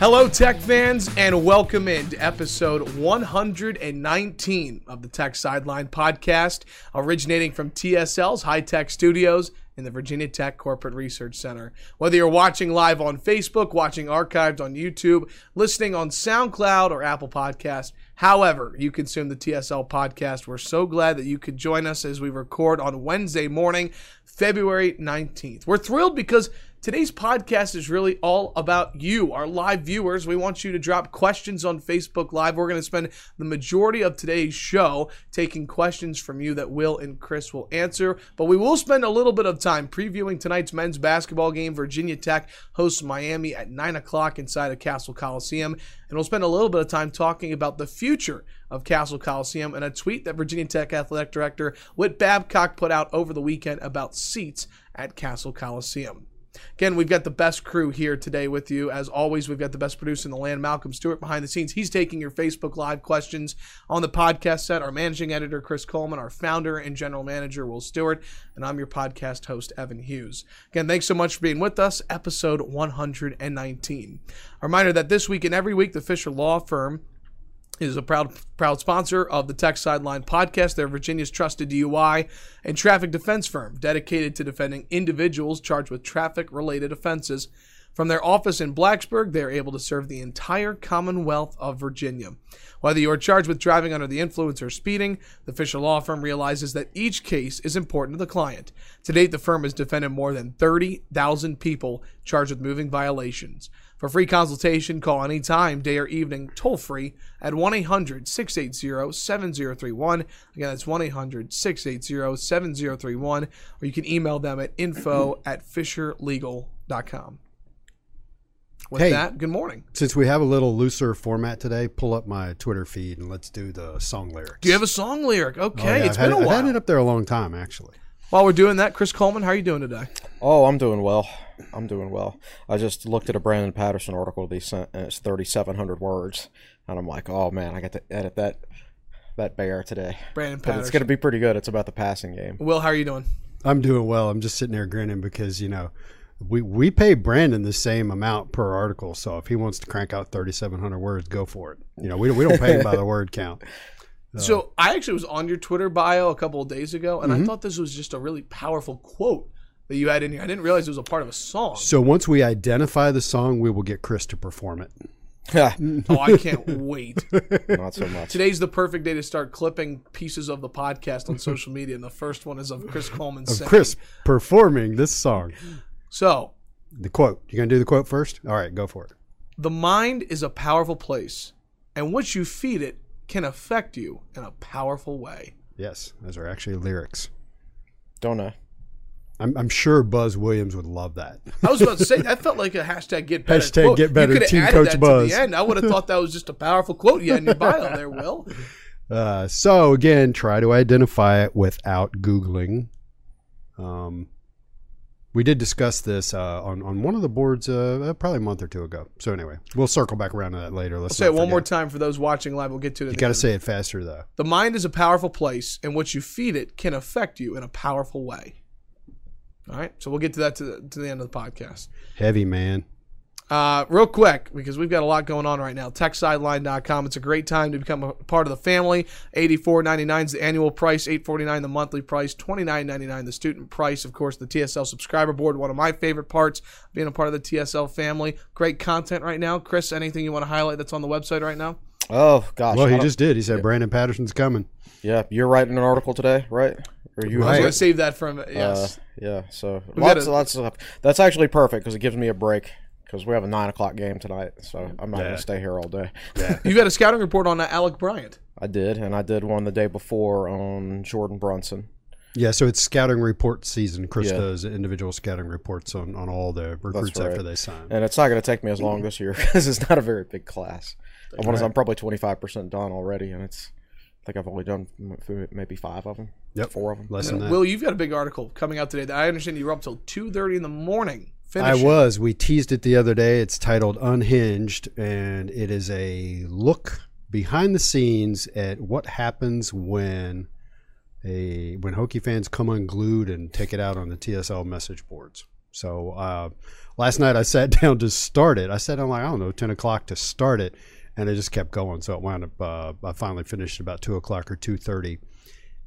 Hello, Tech fans, and welcome into episode 119 of the Tech Sideline podcast, originating from TSL's High Tech Studios in the Virginia Tech Corporate Research Center. Whether you're watching live on Facebook, watching archived on YouTube, listening on SoundCloud or Apple Podcast, however you consume the TSL podcast, we're so glad that you could join us as we record on Wednesday morning, February 19th. We're thrilled because Today's podcast is really all about you, our live viewers. We want you to drop questions on Facebook Live. We're going to spend the majority of today's show taking questions from you that Will and Chris will answer. But we will spend a little bit of time previewing tonight's men's basketball game. Virginia Tech hosts Miami at 9 o'clock inside of Cassell Coliseum. And we'll spend a little bit of time talking about the future of Cassell Coliseum and a tweet that Virginia Tech Athletic Director Whit Babcock put out over the weekend about seats at Cassell Coliseum. Again, we've got the best crew here today with you. As always, we've got the best producer in the land, Malcolm Stewart, behind the scenes. He's taking your Facebook Live questions on the podcast set. Our managing editor, Chris Coleman, our founder and general manager, Will Stewart, and I'm your podcast host, Evan Hughes. Again, thanks so much for being with us. Episode 119. A reminder that this week and every week, the Fisher Law Firm is a proud proud sponsor of the Tech Sideline podcast. They're Virginia's trusted DUI and traffic defense firm dedicated to defending individuals charged with traffic related offenses. From their office in Blacksburg, they are able to serve the entire Commonwealth of Virginia. Whether you are charged with driving under the influence or speeding, the Fisher Law Firm realizes that each case is important to the client. To date, the firm has defended more than 30,000 people charged with moving violations. For free consultation, call anytime, day or evening, toll free at 1 800 680 7031. Again, that's 1 800 680 7031. Or you can email them at info at fisherlegal.com. With Hey. that, good morning. Since we have a little looser format today, pull up my Twitter feed and let's do the song lyrics. Do you have a song lyric? Oh, okay, Oh, yeah, it's I've been had, a I've had it up there a long time, actually. While we're doing that, Chris Coleman, how are you doing today? Oh, I'm doing well. I'm doing well. I just looked at a Brandon Patterson article that he sent, and it's 3,700 words, and I'm like, oh man, I got to edit that that bear today. Brandon But Patterson. it's gonna be pretty good. It's about the passing game. Will, how are you doing? I'm doing well. I'm just sitting there grinning because, you know, we, we pay Brandon the same amount per article. So if he wants to crank out 3,700 words, go for it. You know, we don't, we don't pay him by the word count. So I actually was on your Twitter bio a couple of days ago, and Mm-hmm. I thought this was just a really powerful quote that you had in here. I didn't realize it was a part of a song. So once we identify the song, we will get Chris to perform it. Oh, I can't wait. Not so much. Today's the perfect day to start clipping pieces of the podcast on social media, and the first one is of Chris Coleman Of saying. Chris performing this song. So, The quote. You going to do the quote first? All right, go for it. the mind is a powerful place, and what you feed it can affect you in a powerful way. Yes, those are actually lyrics. Don't know. I'm, I'm sure Buzz Williams would love that. I was about to say that felt like a hashtag get better. Hashtag quote. get better, You could have Team added Coach that Buzz. To the end. I would have thought that was just a powerful quote you had in your bio there, Will. Uh, so again, try to identify it without Googling. Um, we did discuss this uh, on on one of the boards uh, probably a month or two ago. So anyway, we'll circle back around to that later. Let's I'll say it one more time for those watching live. We'll get to it. You got to say it faster though. The mind is a powerful place, and what you feed it can affect you in a powerful way. All right, so we'll get to that to the, to the end of the podcast. Heavy man. Uh, real quick, because we've got a lot going on right now. TechSideline.com. It's a great time to become a part of the family. Eighty-four ninety-nine is the annual price. Eight forty-nine the monthly price. Twenty-nine ninety-nine the student price. Of course, the TSL subscriber board. One of my favorite parts, being a part of the TSL family. Great content right now. Chris, anything you want to highlight that's on the website right now? Oh gosh. Well, he just did. He said Brandon Patterson's coming. Yeah, you're writing an article today, right? Or you? I was going to save that from Uh, yes. yeah. So We got lots, a- lots of stuff. That's actually perfect because it gives me a break because we have a nine o'clock game tonight, so I'm not Yeah. going to stay here all day. You've got a scouting report on uh, Alec Bryant. I did, and I did one the day before on Jordan Brunson. Yeah, so it's scouting report season. Chris Yeah. does individual scouting reports on, on all the recruits right. after they sign. And it's not going to take me as long this year because it's not a very big class. I want to, I'm probably 25% done already, and it's I think I've only done maybe five of them. Yep. four of them. Less than that. Will, you've got a big article coming out today that I understand you were up till 2.30 in the morning. I finishing. was. We teased it the other day. It's titled Unhinged, and it is a look behind the scenes at what happens when a when Hokie fans come unglued and take it out on the TSL message boards. So uh, last night I sat down to start it. I sat down like I don't know ten o'clock to start it, and it just kept going. So it wound up. Uh, I finally finished about two o'clock or two thirty,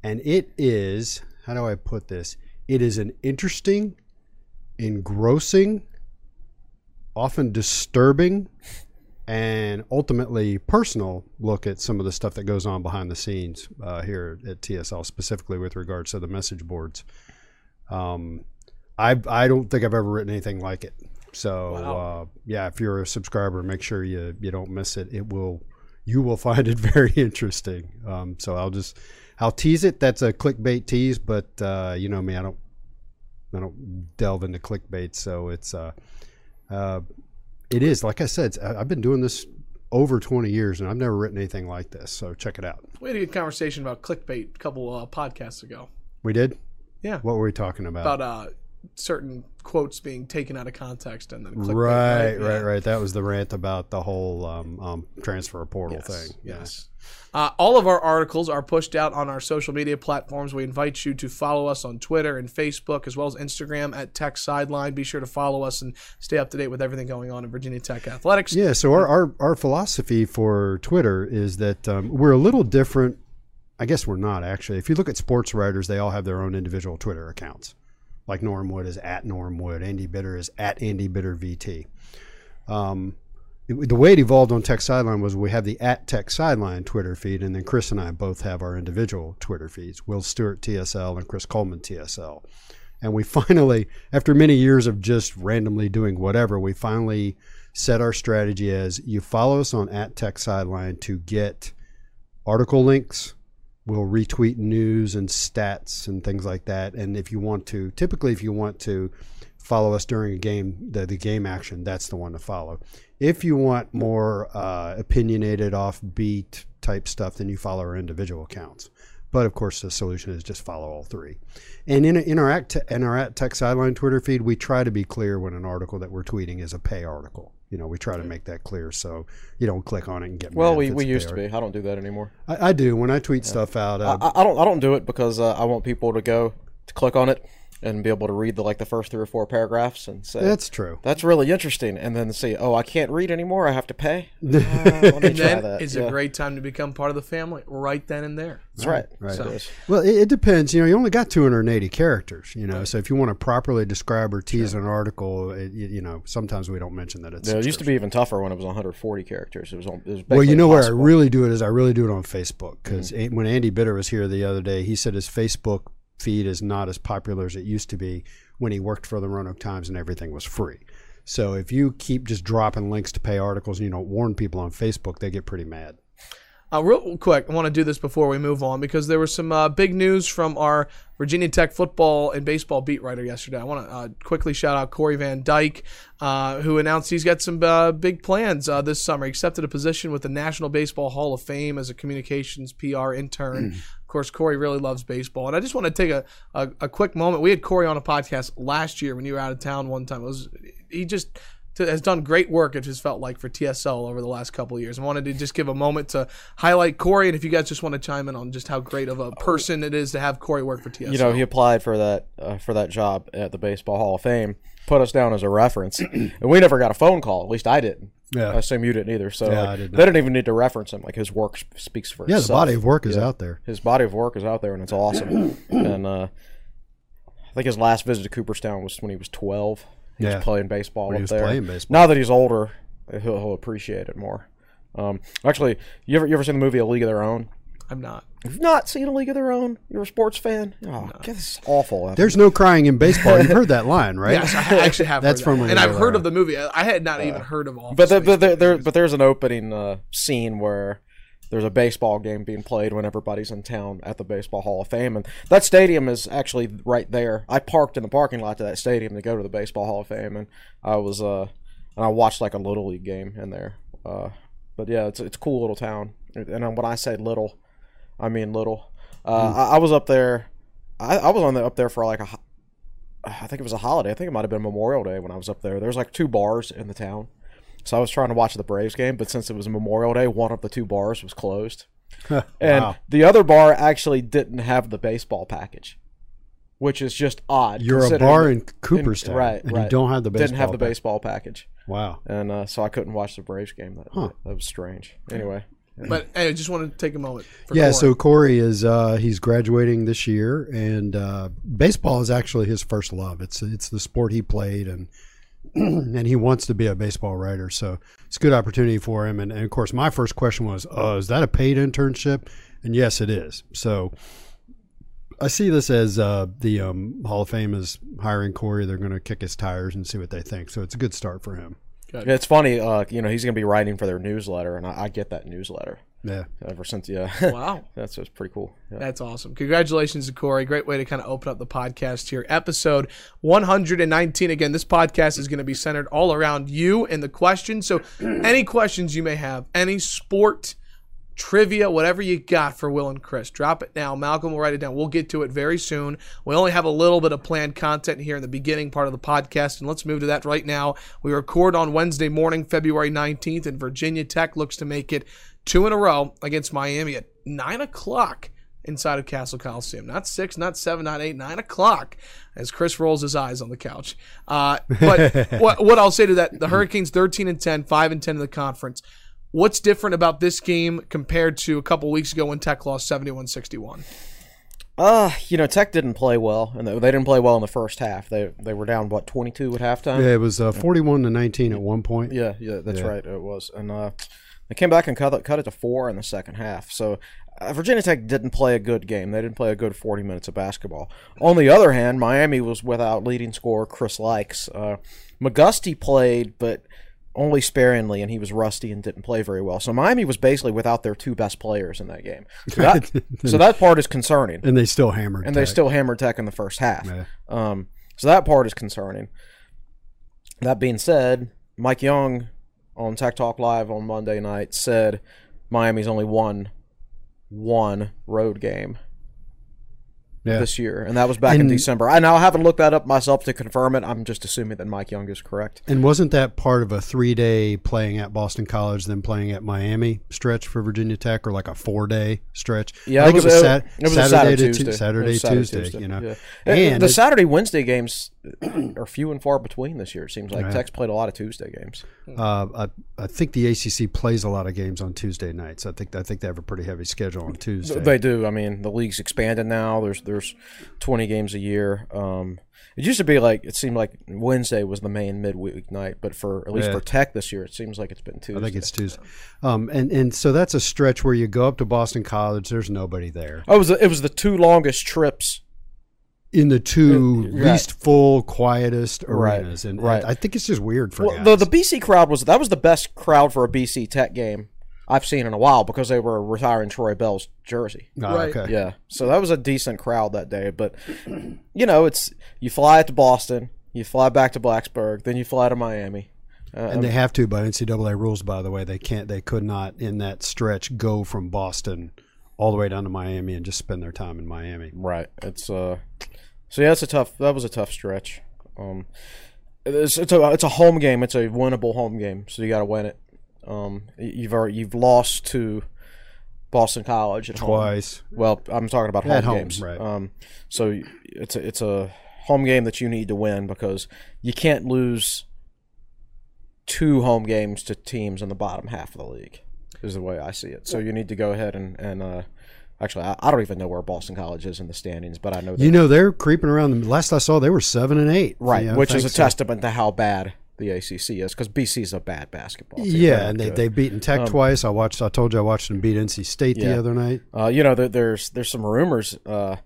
and it is how do I put this? It is an interesting engrossing, often disturbing, and ultimately personal look at some of the stuff that goes on behind the scenes uh, here at TSL, specifically with regards to the message boards. Um, I I don't think I've ever written anything like it. So uh, yeah, if you're a subscriber, make sure you you don't miss it. It will you will find it very interesting. Um, so I'll just I'll tease it. That's a clickbait tease, but uh, you know me, I don't I don't delve into clickbait, so it's uh, uh, it is like I said. I've been doing this over 20 years, and I've never written anything like this. So check it out. We had a good conversation about clickbait a couple uh, podcasts ago. We did. Yeah. What were we talking about? About uh, certain quotes being taken out of context and then clickbait. right, Yeah. right, right. That was the rant about the whole um, um, transfer portal Yes, thing. Yeah. Yes. Uh, all of our articles are pushed out on our social media platforms. We invite you to follow us on Twitter and Facebook, as well as Instagram at Tech Sideline. Be sure to follow us and stay up to date with everything going on in Virginia Tech athletics. Yeah, so our, our, our philosophy for Twitter is that um, we're a little different. I guess we're not actually. If you look at sports writers, they all have their own individual Twitter accounts. Like Norm Wood is at Norm Wood, Andy Bitter is at Andy Bitter VT. Um, it- the way it evolved on Tech Sideline was we have the at Tech Sideline Twitter feed, and then Chris and I both have our individual Twitter feeds. Will Stewart TSL and Chris Coleman TSL. And we finally, after many years of just randomly doing whatever, we finally set our strategy as you follow us on at Tech Sideline to get article links. We'll retweet news and stats and things like that. And if you want to, typically, if you want to follow us during a game, the, the game action, that's the one to follow. If you want more uh, opinionated, offbeat type stuff, then you follow our individual accounts. But of course, the solution is just follow all three. And in, in our at in our at Tech Sideline Twitter feed, we try to be clear when an article that we're tweeting is a pay article. You know, we try to make that clear so you don't click on it and get. Well, mad we, we used to be. I don't do that anymore. I, I do when I tweet stuff out. Uh, I, I don't. I don't do it because uh, I want people to go to click on it and be able to read the like the first three or four paragraphs and say that's true. that's really interesting, and then see, oh, I can't read anymore. I have to pay. Uh, And then that. it's Yeah. a great time to become part of the family right then and there. That's right. Right. So Well, it, it depends. You know, you only got 280 characters. You know, so if you want to properly describe or tease an article, it, you you know, sometimes we don't mention that it's. yeah, it used to be even tougher when it was 140 characters. It was. on- It was Well, you basically know where I really do it is I really do it on Facebook because Mm-hmm. when Andy Bitter was here the other day, he said his Facebook feed is not as popular as it used to be when he worked for the Roanoke Times and everything was free. So if you keep just dropping links to pay articles and you don't warn people on Facebook, they get pretty mad. Uh, real quick, I want to do this before we move on because there was some uh, big news from our Virginia Tech football and baseball beat writer yesterday. I want to uh, quickly shout out Corey Van Dyke, uh, who announced he's got some uh, big plans uh, this summer. He accepted a position with the National Baseball Hall of Fame as a communications PR intern. course, Corey really loves baseball, and I just want to take a, a, a quick moment. We had Corey on a podcast last year when you were out of town one time. It was he just to, has done great work. It just felt like for TSL over the last couple years. I wanted to just give a moment to highlight Corey, and if you guys just want to chime in on just how great of a person it is to have Corey work for TSL. You know, he applied for that uh, for that job at the Baseball Hall of Fame. Put us down as a reference, and we never got a phone call. At least I didn't. Yeah. I assume you didn't either. So Yeah, like, I did they didn't even need to reference him. Like his work speaks for itself. Yeah, the body of work is Yeah. out there. His body of work is out there, and it's awesome. and uh, I think his last visit to Cooperstown was when he was twelve. He Yeah. was playing baseball When he up there. playing baseball. Now that he's older, he'll, he'll appreciate it more. Um, actually, you ever you ever seen the movie A League of Their Own? I'm not. You've not seen a League of Their Own? You're a sports fan? Oh, God, this is awful. There's no crying in baseball. You've heard that line, right? Yes, I actually have. That's heard from that. when and I've heard uh, of the movie. I I had not even heard of Office but the, but there, there, but there's an opening uh, scene where there's a baseball game being played when everybody's in town at the Baseball Hall of Fame, and that stadium is actually right there. I parked in the parking lot to that stadium to go to the Baseball Hall of Fame, and I was uh, and I watched like a little league game in there. Uh, but yeah, it's it's a cool little town, and when I say little, I mean little. Uh, Hmm. I, I was up there. I, I was on the, up there for like a, I think it was a holiday. I think it might have been Memorial Day when I was up there. There was like two bars in the town. So I was trying to watch the Braves game, but since it was Memorial Day, one of the two bars was closed. and Wow. the other bar actually didn't have the baseball package, which is just odd. You're a bar in Cooperstown, right, and right. you don't have the baseball Didn't have the baseball package, Wow. and uh, so I couldn't watch the Braves game that night. That was strange. Anyway, But hey, I just want to take a moment. For Yeah, Corey. so Corey is uh, he's graduating this year, and uh, baseball is actually his first love. It's it's the sport he played, and and he wants to be a baseball writer. So it's a good opportunity for him. And, and of course, my first question was, uh, "Is that a paid internship?" And yes, it is. So I see this as uh, the um, Hall of Fame is hiring Corey. They're going to kick his tires and see what they think. So it's a good start for him. Yeah, it's funny. Uh, you know, he's going to be writing for their newsletter, and I, I get that newsletter Yeah. ever since. Yeah, wow. that's that's pretty cool. Yeah. That's awesome. Congratulations to Corey. Great way to kind of open up the podcast here. Episode 119. Again, this podcast is going to be centered all around you and the questions. So, any questions you may have, any sport, trivia, whatever you got for Will and Chris, drop it now. Malcolm will write it down. We'll get to it very soon. We only have a little bit of planned content here in the beginning part of the podcast, and let's move to that right now. We record on Wednesday morning, February 19th, and Virginia Tech looks to make it two in a row against Miami at 9 o'clock inside of Cassell Coliseum. Not six, not seven, not eight, nine o'clock. As Chris rolls his eyes on the couch. Uh, but what, what I'll say to that, the Hurricanes 13 and 10, 5 and 10 in the conference. What's different about this game compared to a couple weeks ago when Tech lost 71-61? Uh, you know, Tech didn't play well, and they, they didn't play well in the first half. They they were down what twenty two at halftime. Yeah, it was uh, 41 to 19 at one point. Yeah, yeah, that's Yeah. right. It was, and uh, they came back and cut it, cut it to four in the second half. So uh, Virginia Tech didn't play a good game. They didn't play a good forty minutes of basketball. On the other hand, Miami was without leading scorer Chris Lykes. Uh, McGusty played, but only sparingly, and he was rusty and didn't play very well. So Miami was basically without their two best players in that game. So that, so that part is concerning And they still hammered. and they still hammered Tech in the first half. Yeah. Um, so that part is concerning. That being said, Mike Young on Tech Talk Live on Monday night said Miami's only won one road game Yeah. this year, and that was back in And- December. I now haven't looked that up myself to confirm it. I'm just assuming that Mike Young is correct. And wasn't that part of a three day playing at Boston College, then playing at Miami stretch for Virginia Tech, or like a four day stretch? Yeah, I think it was, it was, Sat- it was Saturday, Saturday, to Tuesday. Saturday, Saturday, Tuesday, You know, yeah. and the Saturday Wednesday games are few and far between this year. It seems like Yeah. Tech's played a lot of Tuesday games. uh, I, I think the ACC plays a lot of games on Tuesday nights. I think I think they have a pretty heavy schedule on Tuesday. They do. I mean, the league's expanded now. There's there's 20 games a year. Um, it used to be like it seemed like Wednesday was the main midweek night, but for at least Yeah. for Tech this year, it seems like it's been Tuesday. I think it's Tuesday, um, and and so that's a stretch where you go up to Boston College. There's nobody there Oh, it was the, it was the two longest trips. In the two right. least full, quietest Right, arenas, and, right. and I think it's just weird for Well, guys. the the BC crowd was that was the best crowd for a BC Tech game I've seen in a while because they were retiring Troy Bell's jersey. Ah, Right. okay. Yeah, so that was a decent crowd that day. But you know, it's you fly to Boston, you fly back to Blacksburg, then you fly to Miami. Uh, And they have to by NCAA rules, by the way. They can't. They could not in that stretch go from Boston all the way down to Miami and just spend their time in Miami. Right. It's uh. So yeah, it's a tough. That was a tough stretch. Um, it's it's a it's a home game. It's a winnable home game. So you got to win it. Um, you've already you've lost to Boston College at home. Twice. Well, I'm talking about home home, games. right. Um, so it's a, it's a home game that you need to win because you can't lose two home games to teams in the bottom half of the league. Is the way I see it. So you need to go ahead and and uh, actually, I, I don't even know where Boston College is in the standings, but I know You know they're creeping around. The, last I saw, they were seven and eight. right, You know, which is a thanks to- testament to how bad the ACC is because BC is a bad basketball team. Yeah, and they good. they've beaten Tech twice. I watched. I told you I watched them beat NC State Yeah. the other night. Uh, you know, there, there's there's some rumors. Uh,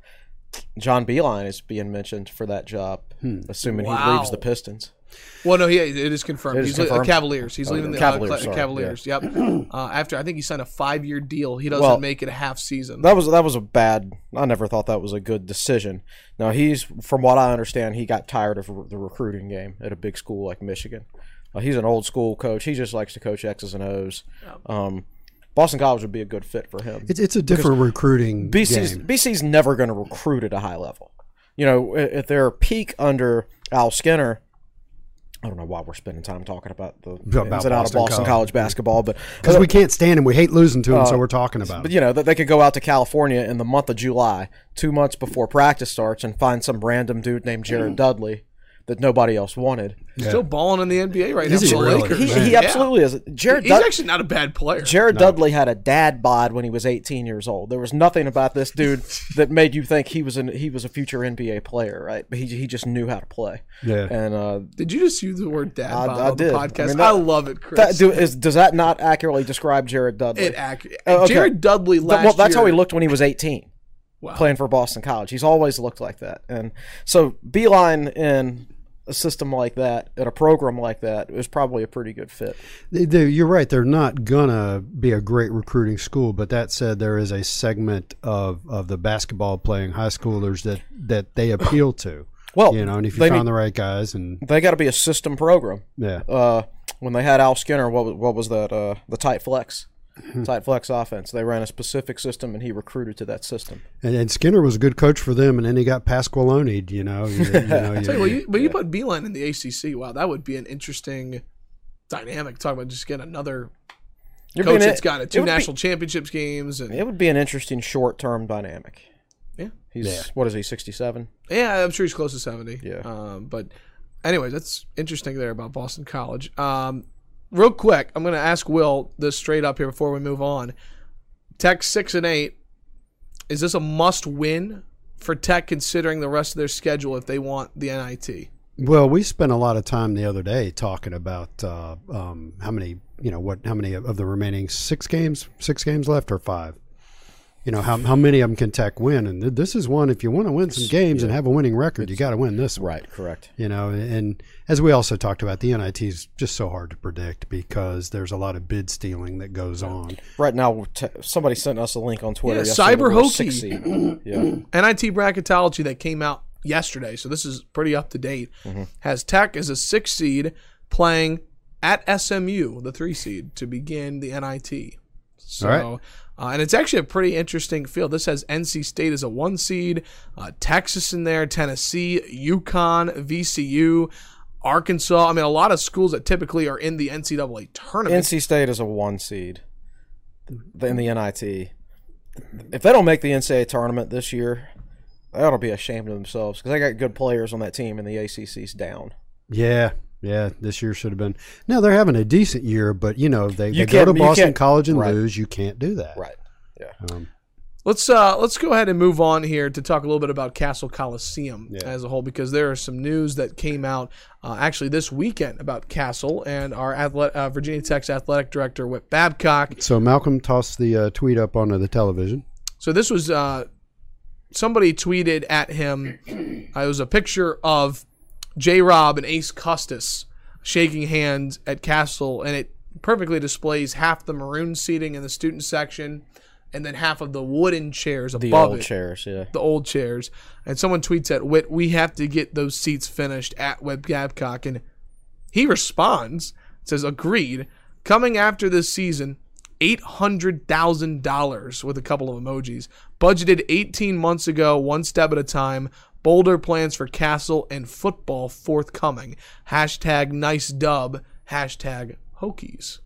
John Beilein is being mentioned for that job, Hmm. assuming he leaves the Pistons. Well, no, he, it is confirmed. It is He's le- uh. Cavaliers. He's Oh, leaving the Cavaliers, uh, Cla- sorry, Cavaliers. Yep. Uh, after I think he signed a five-year deal. He doesn't Well, make it a half season. That was that was a bad. I never thought that was a good decision. Now he's, from what I understand, he got tired of re- the recruiting game at a big school like Michigan. Uh, he's an old school coach. He just likes to coach X's and O's. Um, Boston College would be a good fit for him. It's it's a different recruiting BC's game. BC's never going to recruit at a high level. You know, at their peak under Al Skinner, I don't know why we're spending time talking about the About ins and out of Boston Boston College. College basketball, but Because we can't stand him. We hate losing to him, so we're talking about Uh, but you know that they could go out to California in the month of July, two months before practice starts, and find some random dude named Jared Dudley that nobody else wanted. he's Still balling in the NBA right Is now. he for really? Lakers. He, he Yeah. absolutely is. Jared He's Dud- actually not a bad player. Jared Dudley had a dad bod when he was 18 years old. There was nothing about this dude that made you think he was an he was a future NBA player, right? But he, he just knew how to play. Yeah. And uh, Did you just use the word dad bod I on did. the podcast? I, mean, that- love it, Chris. that, do, is, does that not accurately describe Jared Dudley? it ac- Oh, okay. Jared Dudley Th- last well, that's how he looked when he was 18. Wow. playing for Boston College. He's always looked like that. And so Beilein in a system like that, in a program like that, is probably a pretty good fit. They- they- you're right. They're not gonna be a great recruiting school, but that said, there is a segment of, of the basketball playing high schoolers that, that they appeal to. Well, You know, and if you found need- the right guys, and They got to be a system program. yeah, Uh, when they had Al Skinner, what was, what was that? Uh, the tight flex. tight flex offense. They ran a specific system, and he recruited to that system. and, and Skinner was a good coach for them, and then he got Pasqualone. You know, you, you know, you- Tell you what, you, but you put Beilein in the ACC. Wow, that would be an interesting dynamic. Talk about just getting another You're coach that's got it two would be- national championships games, and It would be an interesting short term dynamic. Yeah. He's what is he? Sixty seven. yeah, I'm sure he's close to seventy. Yeah. Um, but anyways, that's interesting there about Boston College. Um, real quick, I'm going to ask Will this straight up here before we move on. Tech six and eight. Is this a must win for Tech considering the rest of their schedule if they want the NIT? Well, we spent a lot of time the other day talking about uh, um, how many, you know, what how many of the remaining six games, six games left or five. You know, how how many of them can Tech win? And th- this is one. If you want to win some games and have a winning record, you got to win this one. Right. Correct. You know, and as we also talked about, the NIT is just so hard to predict because there's a lot of bid stealing that goes on. Right now, t- somebody sent us a link on Twitter. Yeah, yesterday Cyber we're Hokey. yeah. NIT bracketology that came out yesterday, so this is pretty up to date, Mm-hmm. has Tech as a six seed playing at SMU, the three seed, to begin the NIT. So, All right. Uh, and it's actually a pretty interesting field. This has NC State as a one seed, uh, Texas in there, Tennessee, UConn, VCU, Arkansas. I mean, a lot of schools that typically are in the NCAA tournament. NC State is a one seed in the NIT. If they don't make the NCAA tournament this year, they ought to be ashamed of themselves because they got good players on that team, and the ACC's down. Yeah, yeah. This year should have been. Now they're having a decent year, but you know they, You they go to Boston College and right. lose. You can't do that. Right. Yeah. Um, Let's uh let's go ahead and move on here to talk a little bit about Cassell Coliseum Yeah. as a whole because there is some news that came out uh, actually this weekend about Cassell and our athlet- uh, Virginia Tech's athletic director Whit Babcock. so Malcolm tossed the uh, tweet up onto the television. So this was uh somebody tweeted at him. Uh, it was a picture of J. Rob and Ace Custis shaking hands at Cassell, and it perfectly displays half the maroon seating in the student section, and then half of the wooden chairs above The old it. chairs. Yeah. the old chairs. And someone tweets at Whit, we have to get those seats finished at Web Babcock. And he responds, says, agreed. Coming after this season, $800,000 with a couple of emojis. Budgeted 18 months ago, one step at a time. Bolder plans for Cassell and football forthcoming. Hashtag nice dub. Hashtag Hokies.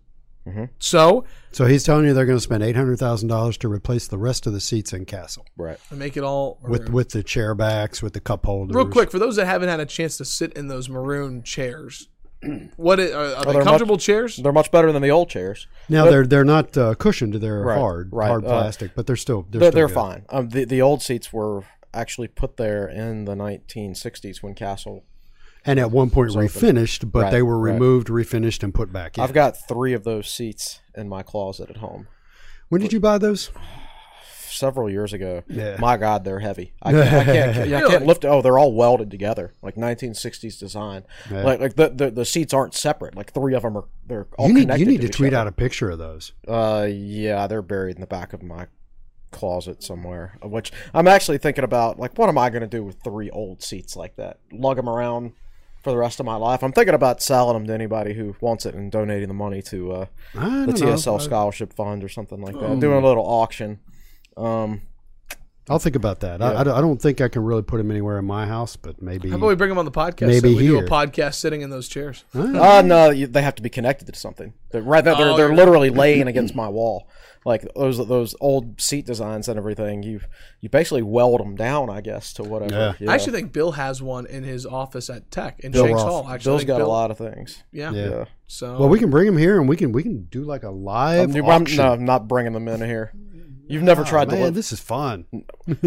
So, So he's telling you they're going to spend eight hundred thousand dollars to replace the rest of the seats in Cassell Right. make it all with with the chair backs, with the cup holders. Real quick, for those that haven't had a chance to sit in those maroon chairs, what i- are, are they they're comfortable chairs? They're much better than the old chairs. Now they're they're not uh, cushioned; they're Right, hard, right, hard uh, plastic, but they're still they're, They're, still they're fine. Um, the the old seats were actually put there in the 1960s when Cassell and at one point refinished, but Right, they were right. removed, refinished, and put back in. I've got three of those seats in my closet at home. when did you buy those? Several years ago. Yeah. My God, they're heavy. I can't, I can't, I can't Really? lift. Oh, they're all welded together, like 1960s design. Yeah. Like, like the, the the seats aren't separate. Like three of them are. They're all You need connected you need to, each tweet other. out a picture of those. Uh, yeah, they're buried in the back of my closet somewhere. Which I'm actually thinking about. Like, what am I going to do with three old seats like that? Lug them around for the rest of my life. I'm thinking about selling them to anybody who wants it and donating the money to uh, the don't know. TSL scholarship fund or something like that. Doing a little auction. Um, I'll think about that. I, I don't- I don't think I can really put them anywhere in my house, but maybe. How about we bring them on the podcast? Maybe so we do a here. podcast sitting in those chairs. uh, no, you, they have to be connected to something. They're right. They're, Oh, they're you're- literally laying against my wall. Like those those old seat designs and everything. You you basically weld them down, I guess, to whatever. Yeah. I actually think Bill has one in his office at Tech in Bill Shanks Roth. Hall. Actually, I Bill's think got Bill- a lot of things. Yeah. Yeah. Yeah. So Well, we can bring them here, and we can we can do like a live Um, I'm, no, I'm not bringing them in here. You've never tried to Man, lift. this is fun.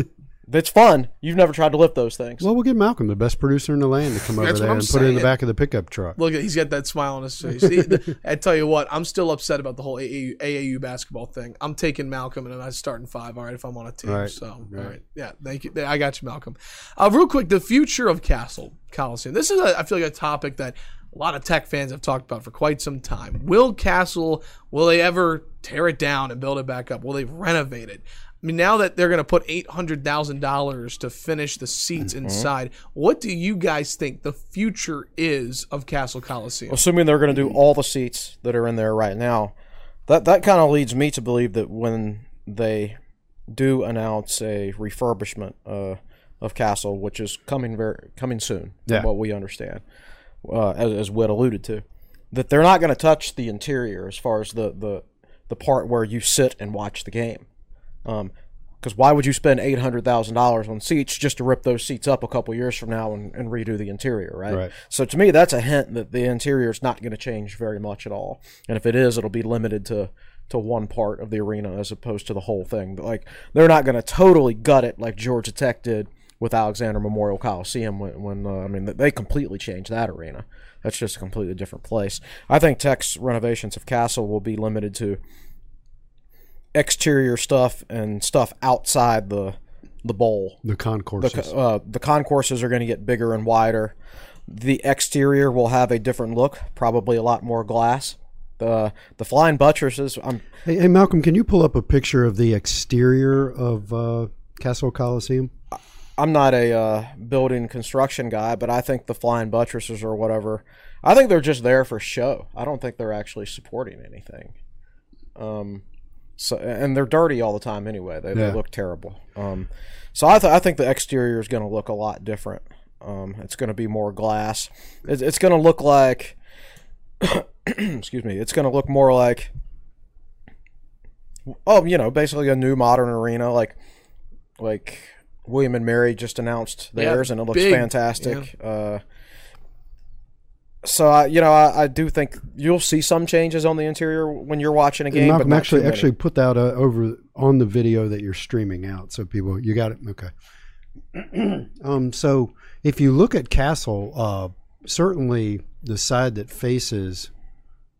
It's fun. You've never tried to lift those things. Well, we'll get Malcolm, the best producer in the land, to come over That's what Oh, there I'm and put it in the back of the pickup truck. Look, he's got that smile on his face. See, the- I tell you what, I'm still upset about the whole AAU, AAU basketball thing. I'm taking Malcolm and I'm starting five. All right, if I'm on a team. Right, So, all right. right, yeah, thank you. I got you, Malcolm. Uh, real quick, the future of Cassell Coliseum. This is, a, I feel like, a topic that a lot of Tech fans have talked about for quite some time. Will Cassell? Will they ever tear it down and build it back up? Will they renovate it? I mean, now that they're going to put eight hundred thousand dollars to finish the seats Mm-hmm. inside, what do you guys think the future is of Cassell Coliseum? assuming they're going to do all the seats that are in there right now, that that kind of leads me to believe that when they do announce a refurbishment uh, of Cassell, which is coming very coming soon, from Yeah. what we understand, uh, as, as Whit alluded to, that they're not going to touch the interior as far as the the the part where you sit and watch the game. Um, because why would you spend eight hundred thousand dollars on seats just to rip those seats up a couple years from now and, and redo the interior, right? Right. So to me, that's a hint that the interior is not going to change very much at all, and if it is, it'll be limited to to one part of the arena as opposed to the whole thing. But like, they're not going to totally gut it like Georgia Tech did with Alexander Memorial Coliseum when, when uh, I mean they completely changed that arena. That's just a completely different place. I think Tech's renovations of Cassell will be limited to exterior stuff and stuff outside the the bowl. The The concourses. co- uh, the concourses are going to get bigger and wider. The exterior will have a different look, probably a lot more glass. The the flying buttresses, I'm hey, hey, Malcolm, can you pull up a picture of the exterior of uh, Cassell Coliseum? I'm not a uh, building construction guy, but I think the flying buttresses or whatever, I think they're just there for show. I don't think they're actually supporting anything. Um, so and they're dirty all the time anyway. They, Yeah. they look terrible. Um, so I th- I think the exterior is going to look a lot different. Um, it's going to be more glass. It's, it's going to look like, excuse me, it's going to look more like, oh, you know, basically a new modern arena, like like William and Mary just announced Yeah, theirs, and it looks big, fantastic. Uh, so I, you know, I, I do think you'll see some changes on the interior when you're watching a game. Malcolm, but not actually, actually put that uh, over on the video that you're streaming out, so people, you got it. Okay. um, so if you look at Cassell, uh, certainly the side that faces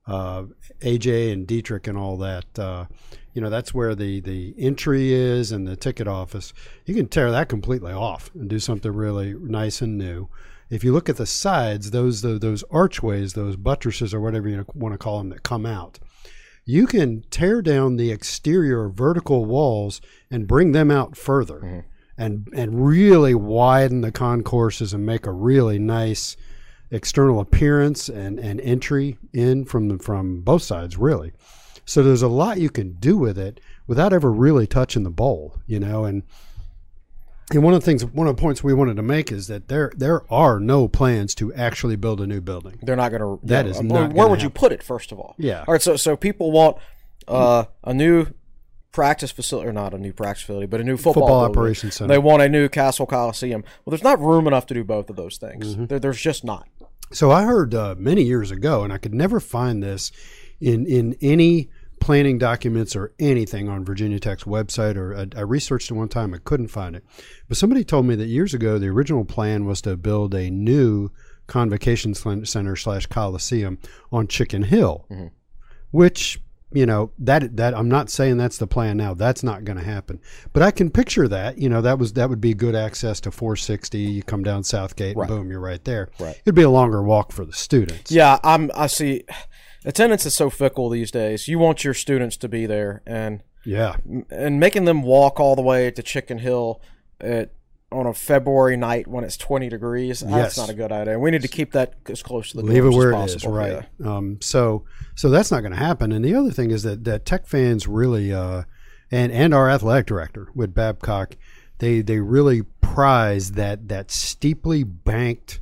uh, AJ and Dietrick and all that, uh, you know, that's where the the entry is and the ticket office. You can tear that completely off and do something really nice and new. If you look at the sides, those those, those archways, those buttresses or whatever you want to call them that come out, you can tear down the exterior vertical walls and bring them out further mm-hmm. and and really widen the concourses and make a really nice external appearance and, and entry in from the, from both sides really so there's a lot you can do with it without ever really touching the bowl you know and and one of the things one of the points we wanted to make is that there there are no plans to actually build a new building They're not going to. That is not Where would you put it first of all? Yeah. All right. So so people want uh, a new practice facility, or not a new practice facility, but a new football, Football operations center. They want a new Cassell Coliseum. Well, there's not room enough to do both of those things. Mm-hmm. There, there's just not. So I heard uh, many years ago, and I could never find this in in any planning documents or anything on Virginia Tech's website. Or I, I researched it one time, I couldn't find it. But somebody told me that years ago, the original plan was to build a new Convocation Center slash Coliseum on Chicken Hill, Mm-hmm. which you know that that I'm not saying that's the plan now. That's not going to happen. But I can picture that. You know that was that would be good access to 460. You come down Southgate, Right. and boom, you're right there. Right. It'd be a longer walk for the students. Yeah, I'm. I see. Attendance is so fickle these days. You want your students to be there, and Yeah. and making them walk all the way to Chicken Hill at on a February night when it's 20 degrees. Yes. That's not a good idea. We need to keep that as close to the leave it where as it is, possible. right? Yeah. Um, so, so that's not going to happen. And the other thing is that that Tech fans really, uh, and and our athletic director Whit Babcock, they they really prize that that steeply banked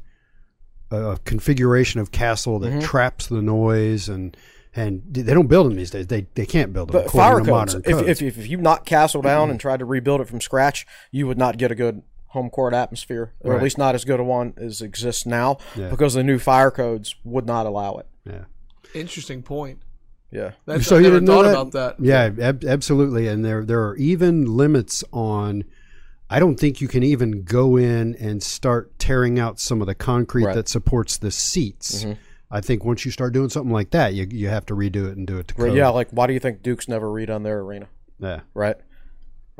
uh, configuration of Cassell Mm-hmm. that traps the noise and. And they don't build them these days. They they can't build them. But fire to codes. modern If, codes. if, if you knock Cassell down and tried to rebuild it from scratch, you would not get a good home court atmosphere, or Right. at least not as good a one as exists now, Yeah. because the new fire codes would not allow it. yeah. Interesting point. Yeah. That's, so I you never didn't know that? about that. Yeah, ab- absolutely. And there there are even limits on. I don't think you can even go in and start tearing out some of the concrete Right. Mm-hmm. that supports the seats. I think once you start doing something like that, you you have to redo it and do it to Right, yeah, like why do you think Duke's never redone their arena? yeah. right?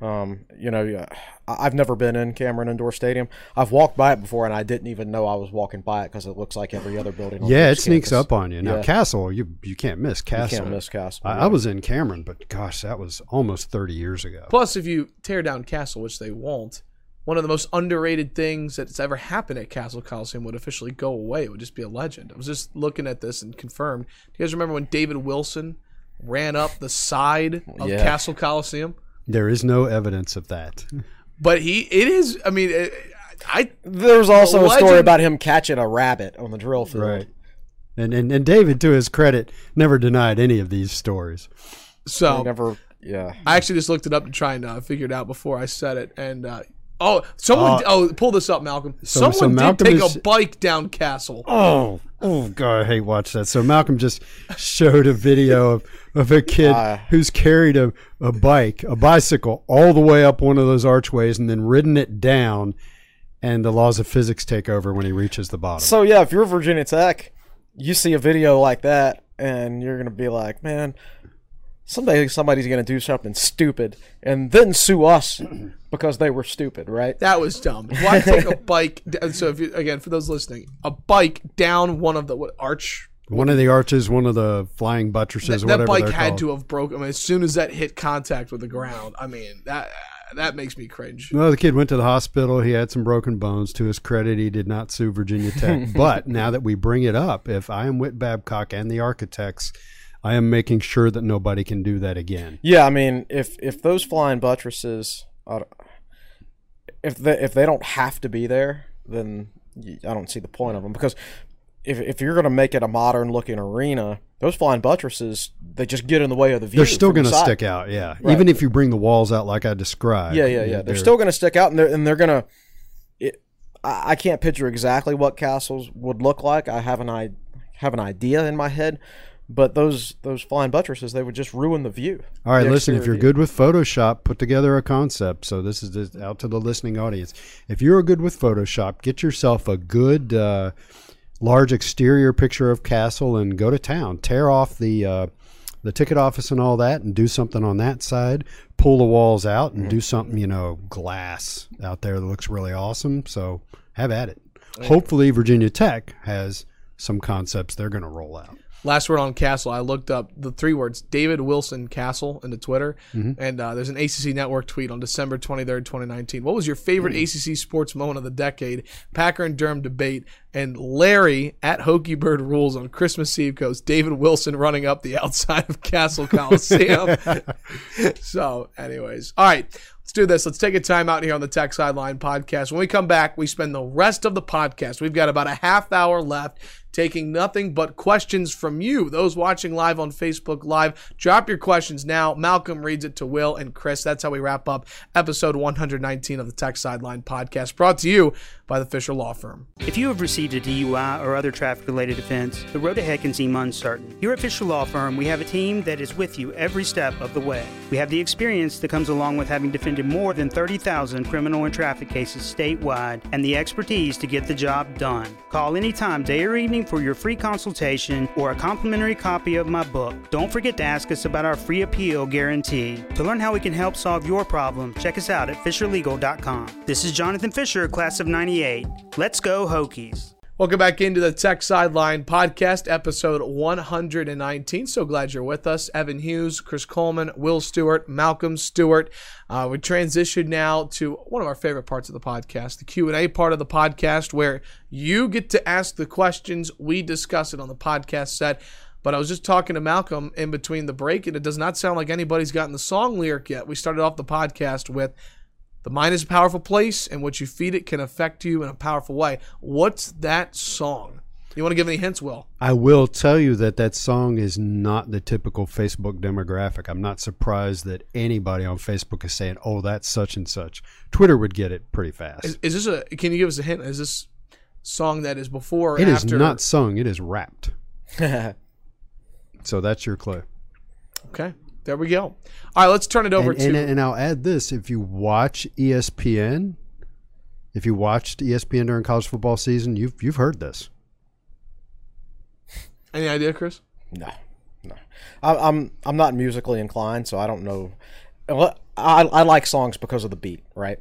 Um, you know, I- I've never been in Cameron Indoor Stadium. I've walked by it before, and I didn't even know I was walking by it because it looks like every other building. On Yeah, it sneaks campus. up on you. Now, Yeah. Cassell, you you can't miss You Cassell. can't miss Cassell. I, I was in Cameron, but gosh, that was almost thirty years ago. Plus, if you tear down Cassell, which they won't, one of the most underrated things that's ever happened at Cassell Coliseum would officially go away. It would just be a legend. I was just looking at this and confirmed. Do you guys remember when David Wilson ran up the side of Yeah. Cassell Coliseum? There is no evidence of that. But he, it is. I mean, it, I There was also a story legend- about him catching a rabbit on the drill field. Right. And, and and David, to his credit, never denied any of these stories. so He never. Yeah. I actually just looked it up to try and uh, figure it out before I said it. And uh, oh, someone oh pull this up, Malcolm. Someone so did take is- a bike down Cassell. Oh, oh God, I hate watch that. So Malcolm just showed a video of, of a kid Ah. who's carried a, a bike, a bicycle, all the way up one of those archways and then ridden it down, and the laws of physics take over when he reaches the bottom. So yeah, if you're Virginia Tech, you see a video like that, and you're gonna be like, man. Someday somebody's gonna do something stupid and then sue us because they were stupid, right? That was dumb. Why take a bike? So if you, again, for those listening, a bike down one of the what, arch. one of the arches, one of the flying buttresses, That, whatever that bike had called. to have broken. I mean, as soon as that hit contact with the ground, I mean that that makes me cringe. No, the kid went to the hospital. He had some broken bones. To his credit, he did not sue Virginia Tech. but now that we bring it up, if I am Whit Babcock and the architects, I am making sure that nobody can do that again. Yeah, I mean, if if those flying buttresses, I don't- if they if they don't have to be there, then I don't see the point of them because if if you're going to make it a modern looking arena, those flying buttresses they just get in the way of the view. They're still going to stick out, yeah. Right. Even if you bring the walls out like I described. Yeah, yeah, yeah. They're, still going to stick out, and they're and they're going to. It, I can't picture exactly what castles would look like. I have an I have an idea in my head, but those those flying buttresses they would just ruin the view. All right, listen, if you're view. good with Photoshop, put together a concept. So this is just out to the listening audience. If you're good with Photoshop, get yourself a good uh, large exterior picture of Cassell and go to town. Tear off the uh, the ticket office and all that and do something on that side. Pull the walls out and do something, you know, glass out there that looks really awesome. So have at it. Hopefully Virginia Tech has some concepts they're going to roll out. Last word on Cassell. I looked up the three words David Wilson Cassell into Twitter, and uh, there's an ACC Network tweet on December 23rd, 2019. What was your favorite ACC sports moment of the decade? Packer and Durham debate, and Larry at Hokey Bird Rules on Christmas Eve goes David Wilson running up the outside of Cassell Coliseum. so, anyways, all right. Let's do this. Let's take a time out here on the Tech Sideline podcast. When we come back, we spend the rest of the podcast. We've got about a half hour left taking nothing but questions from you, those watching live on Facebook Live. Drop your questions now. Malcolm reads it to Will and Chris. That's how we wrap up episode 119 of the Tech Sideline podcast, brought to you by the Fisher Law Firm. If you have received a DUI or other traffic related offense, the road ahead can seem uncertain. Here at Fisher Law Firm, we have a team that is with you every step of the way. We have the experience that comes along with having defended more than 30,000 criminal and traffic cases statewide and the expertise to get the job done. Call anytime, day or evening, for your free consultation or a complimentary copy of my book. Don't forget to ask us about our free appeal guarantee. To learn how we can help solve your problem, check us out at FisherLegal.com. This is Jonathan Fisher, class of 98. Let's go, Hokies. Welcome back into the Tech Sideline Podcast, episode 119. So glad you're with us. Evan Hughes, Chris Coleman, Will Stewart, Malcolm Stewart. Uh, we transition now to one of our favorite parts of the podcast, the Q&A part of the podcast, where you get to ask the questions. We discuss it on the podcast set. But I was just talking to Malcolm in between the break, and it does not sound like anybody's gotten the song lyric yet. We started off the podcast with the mind is a powerful place, and what you feed it can affect you in a powerful way. What's that song? You want to give any hints, Will? I will tell you that that song is not the typical Facebook demographic. I'm not surprised that anybody on Facebook is saying, "Oh, that's such and such." Twitter would get it pretty fast. Is, is this a? Can you give us a hint? Is this song that is before or It is not sung; it is rapped. so that's your clue. Okay, there we go. All right, let's turn it over and, to. and, and I'll add this: if you watch ESPN, if you watched ESPN during college football season, you've you've heard this. any idea, Chris? No, no. I, I'm I'm not musically inclined, so I don't know. I, I like songs because of the beat, right?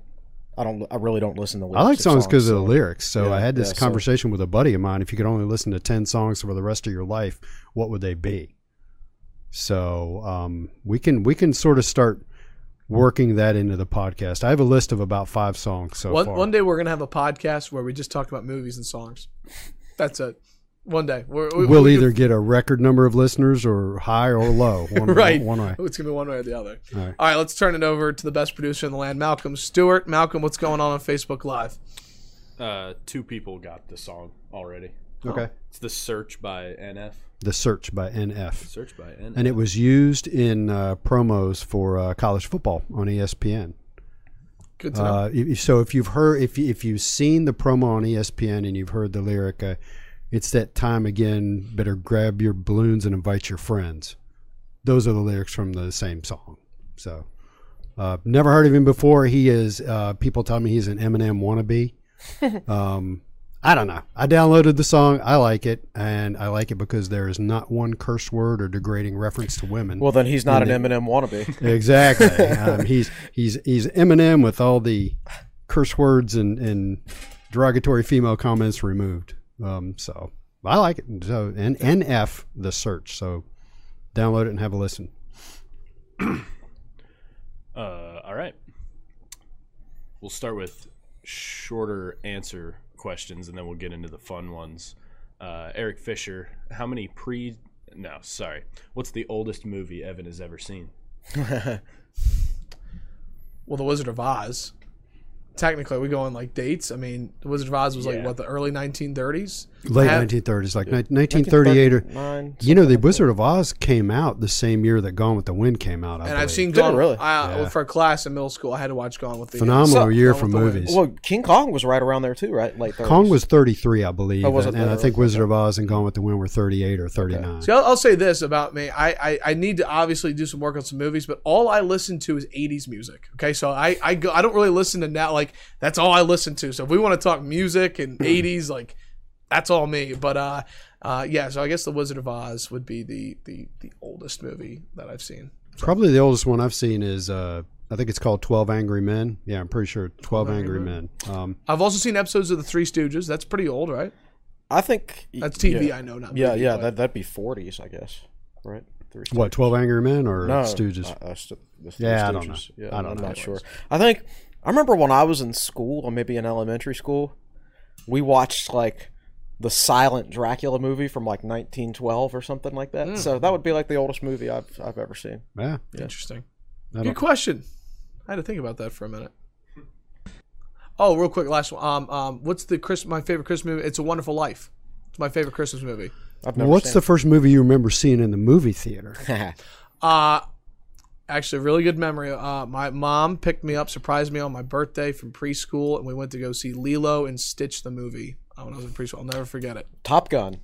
I don't. I really don't listen to. Lyrics I like songs because of the lyrics. So yeah, I had this yeah, so- conversation with a buddy of mine. If you could only listen to ten songs for the rest of your life, what would they be? So um, we can we can sort of start working that into the podcast. I have a list of about five songs so one, far. one day we're gonna have a podcast where we just talk about movies and songs. That's it. One day we're, we, we'll we either could- get a record number of listeners or high or low. One, right one, way. It's gonna be one way or the other. All right. All right, let's turn it over to the best producer in the land, Malcolm Stewart. Malcolm, what's going on on Facebook Live? Uh, two people got the song already. Okay. It's the Search by NF. The Search by NF. Search by NF. And it was used in uh, promos for uh, college football on ESPN. Good to know. Uh, so if you've heard, if you, if you've seen the promo on ESPN and you've heard the lyric, uh, it's that time again. Better grab your balloons and invite your friends. Those are the lyrics from the same song. So, uh, never heard of him before. He is. Uh, people tell me he's an Eminem wannabe. um, I don't know. I downloaded the song. I like it, and I like it because there is not one curse word or degrading reference to women. Well, then he's not an And Eminem wannabe. Exactly. um, he's he's he's Eminem with all the curse words and, and derogatory female comments removed. Um, so I like it. So and NF the search. So download it and have a listen. Uh, all right. We'll start with shorter answer questions, and then we'll get into the fun ones. Uh, Eric Fisher, how many pre? No, sorry. What's the oldest movie Evan has ever seen? Well, The Wizard of Oz. Technically, we go on like dates. I mean, The Wizard of Oz was like Yeah. what the early 1930s. Late Have- 1930s, like ni- 1938 or. You know, The Wizard of Oz came out the same year that Gone with the Wind came out. I And I've believe. seen Did it Gone. really? I, Yeah. For a class in middle school, I had to watch Gone with the phenomenal So- year for with Wind. movies. Well, King Kong was right around there too, right? Late 30s. Kong was 33, I believe, Oh, was and, and I think Wizard of Oz and Gone with the Wind were 38 or 39. See, I'll, I'll say this about me. I, I I need to obviously do some work on some movies, but all I listen to is '80s music. Okay, so I I go I don't really listen to now. Like that's all I listen to. So if we want to talk music and '80s, like that's all me. But uh, uh, yeah. So I guess The Wizard of Oz would be the the the oldest movie that I've seen. Probably the oldest one I've seen is uh, I think it's called Twelve Angry Men. Yeah, I'm pretty sure Twelve Angry Men. Um, I've also seen episodes of The Three Stooges. That's pretty old, right? I think That's TV. Yeah, I know not. yeah, movie, yeah that that'd be 40s, I guess. Right? Three what Twelve Angry Men or No, Stooges? Uh, uh, St- the Three Yeah, I don't know. Yeah, I don't I'm know. not sure. I think I remember when I was in school, or maybe in elementary school, we watched like the silent Dracula movie from like 1912 or something like that. So that would be like the oldest movie I've I've ever seen. yeah, Interesting. I Good question. I had to think about that for a minute. Oh, real quick, last one. Um, um, what's the Chris? My favorite Christmas movie? It's a Wonderful Life. It's my favorite Christmas movie. I've never What's seen the first movie you remember seeing in the movie theater? it. Uh actually a really good memory. Uh my mom picked me up, surprised me on my birthday from preschool, and we went to go see Lilo and Stitch the movie. Uh, when I was in preschool. I'll never forget it. Top Gun.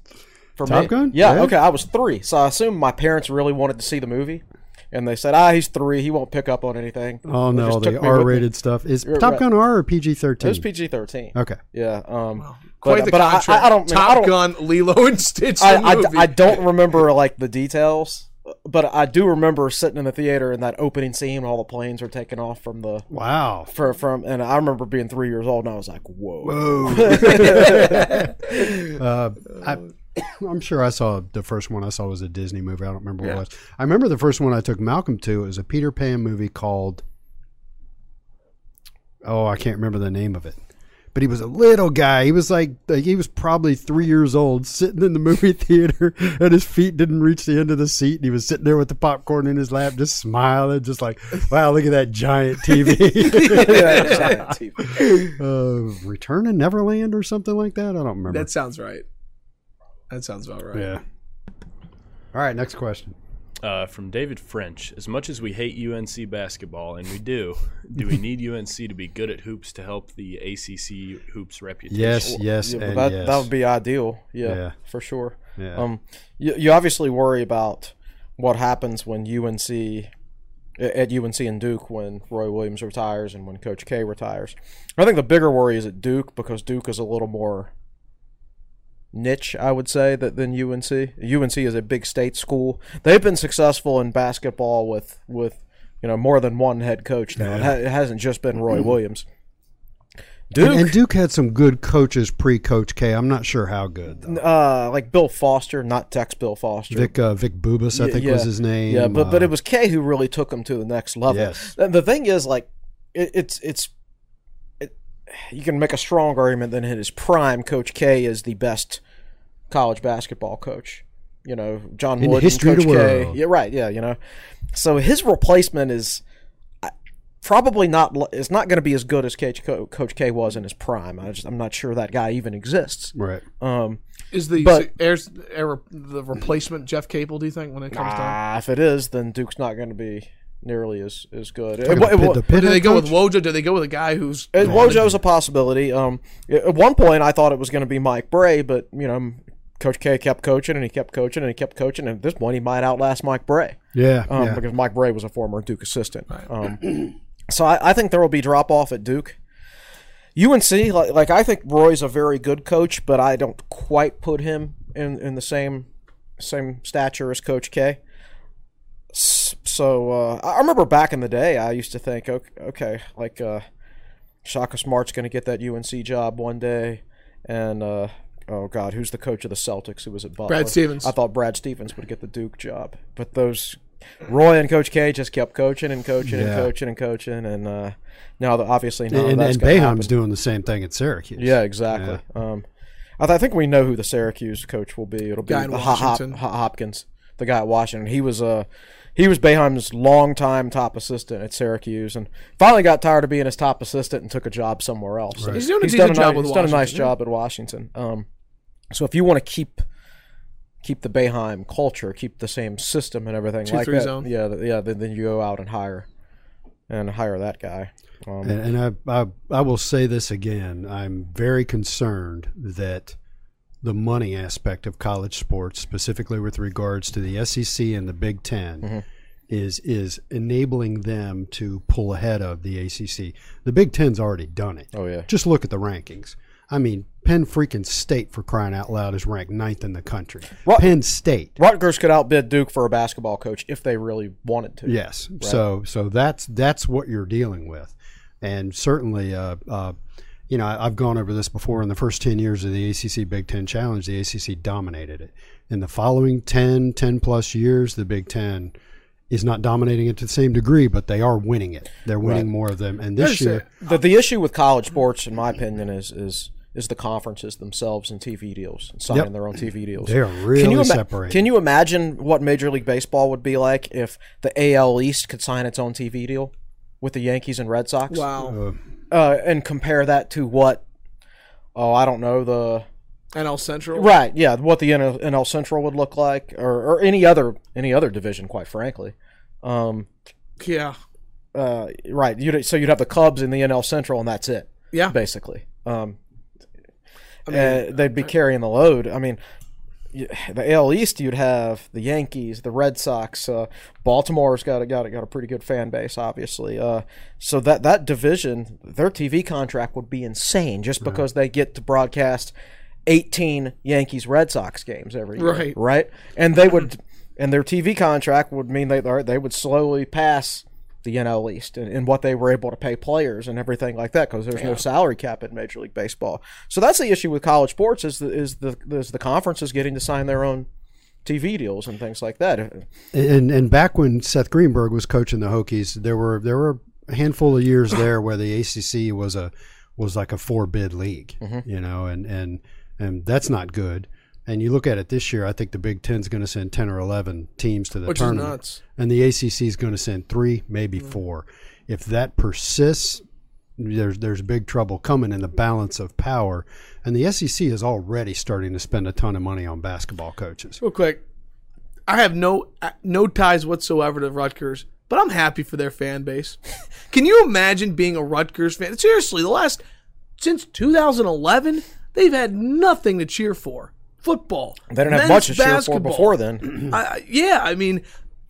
For Top me. Gun? Yeah, Yeah. Okay. I was three, so I assume my parents really wanted to see the movie, and they said, "Ah, he's three. He won't pick up on anything." Oh They no, the me with me. R-rated stuff is You're Top right. Gun R or PG 13? It was PG thirteen. Okay. Yeah. Um. Quite but the but I. I, I don't. Top I don't, Gun, Lilo and Stitch the I, I. I don't remember like the details, but I do remember sitting in the theater in that opening scene when all the planes are taking off from the Wow. for, from, and I remember being three years old and I was like, "Whoa!" Uh, I, I'm sure I saw the first one I saw was a Disney movie. I don't remember what it was. I remember the first one I took Malcolm to. It was a Peter Pan movie called. Oh, I can't remember the name of it. But he was a little guy. He was like, like he was probably three years old, sitting in the movie theater, and his feet didn't reach the end of the seat. And he was sitting there with the popcorn in his lap, just smiling, just like, "Wow, look at that giant TV." Giant TV. uh, Return to Neverland or something like that. I don't remember. That sounds right. That sounds about right. Yeah. All right, next question. Uh, from David French. As much as we hate UNC basketball, and we do, do we need UNC to be good at hoops to help the ACC hoops reputation? Yes, yes, Yeah, and that yes. that would be ideal. Yeah, Yeah. for sure. Yeah. Um, you, you obviously worry about what happens when UNC at UNC and Duke when Roy Williams retires and when Coach K retires. I think the bigger worry is at Duke because Duke is a little more niche, I would say, that than UNC. UNC is a big state school. They've been successful in basketball with with you know more than one head coach now. It, ha- it hasn't just been Roy Williams. Duke, And, and Duke had some good coaches pre Coach K. I'm not sure how good. Though. uh, like Bill Foster, not Tex Bill Foster. Vic uh, Vic Bubas, I Yeah, think yeah. was his name. Yeah, but but Uh, it was K who really took him to the next level. Yes. And the thing is, like, it, it's it's it, you can make a strong argument that in his prime, Coach K is the best college basketball coach. You know, John In the Wood, and history of Coach the K. world. Yeah, right. Yeah, you know, so his replacement is uh, probably not is not going to be as good as Coach K was in his prime. I just, I'm not sure that guy even exists. right. Um, Is the But- airs air, the replacement Jeff Capel? Do you think when it comes down? ah, if it is, then Duke's not going to be nearly as as good. Like It- the it- Pitt- the Pitt Do they head go with coach? Wojo? Do they go with a guy who's Uh, Wojo's a possibility. Um, at one point, I thought it was going to be Mike Brey, but you know, Coach K kept coaching and he kept coaching and he kept coaching, and at this point, he might outlast Mike Brey Yeah, um, yeah. because Mike Brey was a former Duke assistant. Um, so I, I think there will be drop off at Duke. UNC, like, like I think Roy's a very good coach, but I don't quite put him in, in the same same stature as Coach K. S- So uh, I I remember back in the day, I used to think, okay, okay like uh, Shaka Smart's going to get that UNC job one day, and uh, oh god, who's the coach of the Celtics who was at Butler? Brad Stevens. I thought Brad Stevens would get the Duke job, but those Roy and Coach K just kept coaching and coaching and coaching and coaching, and uh, now that obviously now and that's and gonna Boeheim's happen. doing the same thing at Syracuse. Yeah, exactly. Um, I, th- I think we know who the Syracuse coach will be. It'll be Guy the Hop- Hop- Washington. Hop- Hopkins, the guy at Washington. He was uh, he was Boeheim's longtime top assistant at Syracuse, and finally got tired of being his top assistant and took a job somewhere else. And He's doing a done decent ni- job with He's done a nice job at Washington. Um, so if you want to keep keep the Boeheim culture, keep the same system and everything Two, like three that, zone. yeah, yeah, then, then you go out and hire and hire that guy. Um, And, and I, I I will say this again. I'm very concerned that the money aspect of college sports, specifically with regards to the SEC and the Big 10 Mm-hmm. is is enabling them to pull ahead of the ACC. The Big Ten's already done it. Oh, yeah. Just look at the rankings. I mean, Penn freaking State for crying out loud is ranked ninth in the country. What- Penn State. Rutgers could outbid Duke for a basketball coach if they really wanted to. Yes. So so that's that's what you're dealing with, and certainly, uh, uh, you know, I- I've gone over this before. In the first ten years of the ACC Big Ten Challenge, the ACC dominated it. In the following 10, 10 plus years, the Big Ten is not dominating it to the same degree, but they are winning it. They're winning more of them. And this There's year, The, the issue with college sports, in my opinion, is is is the conferences themselves and TV deals, and signing Yep. their own TV deals. They are can you really ima- separated. Can you imagine what Major League Baseball would be like if the AL East could sign its own TV deal with the Yankees and Red Sox? Wow. uh, and compare that to what oh I don't know the NL Central. Right. Yeah. What the NL, NL Central would look like, or, or any other any other division, quite frankly. Um, Yeah. uh, right. You'd, so you'd have the Cubs in the NL Central, and that's it. Yeah. Basically. Um, uh, they'd be carrying the load. I mean, the AL East, you'd have the Yankees, the Red Sox. Uh, Baltimore's got a, got a, got a pretty good fan base, obviously. Uh, so that that division, their TV contract would be insane, just because they get to broadcast 18 Yankees Red Sox games every year, Right. Right, and they would, and their TV contract would mean they they would slowly pass the NL East and, and what they were able to pay players and everything like that because there's no salary cap in Major League Baseball. So that's the issue with college sports is the is the is the conferences getting to sign their own TV deals and things like that. And and back when Seth Greenberg was coaching the Hokies, there were there were a handful of years there where the ACC was a was like a four bid league, Mm-hmm. you know, and and and that's not good. And you look at it this year, I think the Big Ten's going to send ten or eleven teams to the Which is tournament, nuts. and the ACC is going to send three, maybe four. If that persists, there's there's big trouble coming in the balance of power. And the SEC is already starting to spend a ton of money on basketball coaches. Real quick, I have no uh, no ties whatsoever to Rutgers, but I'm happy for their fan base. Can you imagine being a Rutgers fan? Seriously, the last since 2011, they've had nothing to cheer for. Football. They don't have much to cheer for basketball. before then. I, I- yeah, I mean,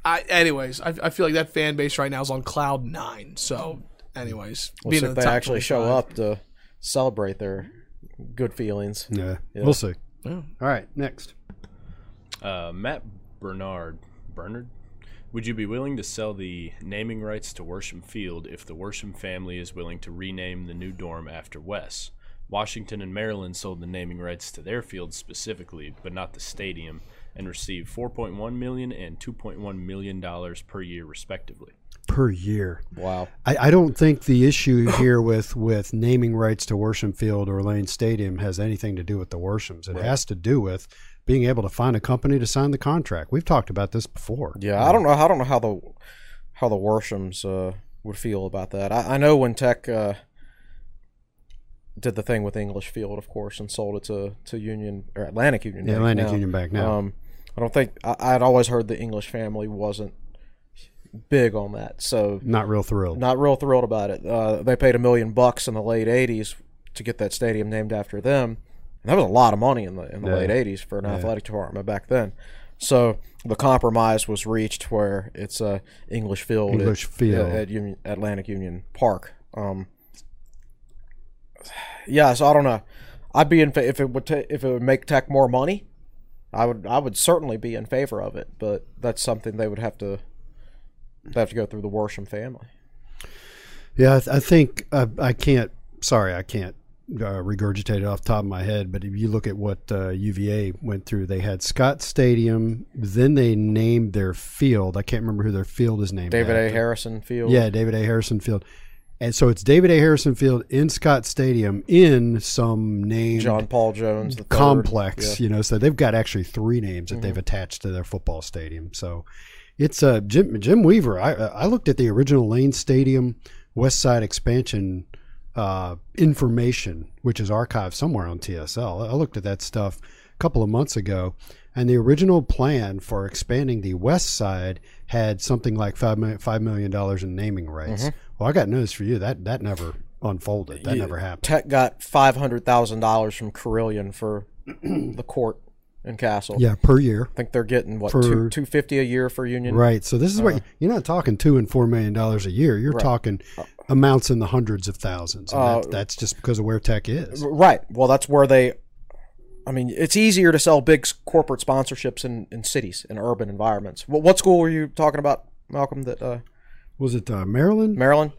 I, anyways, I, I feel like that fan base right now is on cloud nine. So, anyways, We'll being see if the they top actually show up to celebrate their good feelings. Yeah, we'll see. All right, next. Uh, Matt Bernard, Bernard, would you be willing to sell the naming rights to Worsham Field if the Worsham family is willing to rename the new dorm after Wes? Washington and Maryland sold the naming rights to their field specifically, but not the stadium, and received 4.1 million and 2.1 million dollars per year, respectively. Per year. Wow. I, I don't think the issue here with, with naming rights to Worsham Field or Lane Stadium has anything to do with the Worshams. It has to do with being able to find a company to sign the contract. We've talked about this before. Yeah, I don't know. I don't know how the how the Worshams uh, would feel about that. I, I know when Tech uh, did the thing with English Field, of course, and sold it to, to Union or Atlantic Union. Yeah, Atlantic now. Union Bank now. Um, I don't think I, I'd always heard the English family wasn't big on that, so Not real thrilled. not real thrilled about it. Uh, they paid a million bucks in the late '80s to get that stadium named after them. And that was a lot of money in the in the Yeah. late '80s for an athletic department back then. So the compromise was reached where it's a English Field, English at, Field. at Union, Atlantic Union Park. Um, yeah, so I don't know. I'd be in fa- if it would ta- if it would make Tech more money. I would I would certainly be in favor of it, but that's something they would have to they have to go through the Worsham family. Yeah, I, th- I think uh, I can't. Sorry, I can't uh, regurgitate it off the top of my head. But if you look at what uh, UVA went through, they had Scott Stadium. Then they named their field. I can't remember who their field is named. David A. Harrison Field. Yeah, David A. Harrison Field. And so it's David A. Harrison Field in Scott Stadium in some name John Paul Jones, the complex. Yeah. Mm-hmm. You know, so they've got actually three names that they've attached to their football stadium. So it's uh, Jim Jim Weaver. I I looked at the original Lane Stadium West Side expansion uh, information, which is archived somewhere on TSL. I looked at that stuff a couple of months ago, and the original plan for expanding the West Side had something like five million five million dollars in naming rights. Mm-hmm. Well, I got news for you. That that never unfolded. That never happened. Tech got five hundred thousand dollars from Carilion for the court in Cassell. Yeah, per year. I think they're getting what For- two two fifty a year for Union. Right. So this is what you're not talking two and four million dollars a year. You're talking amounts in the hundreds of thousands. And that, that's just because of where tech is. Right. Well, that's where they. I mean, it's easier to sell big corporate sponsorships in, in cities in urban environments. What, what school were you talking about, Malcolm? That uh, Was it uh, Maryland? Maryland.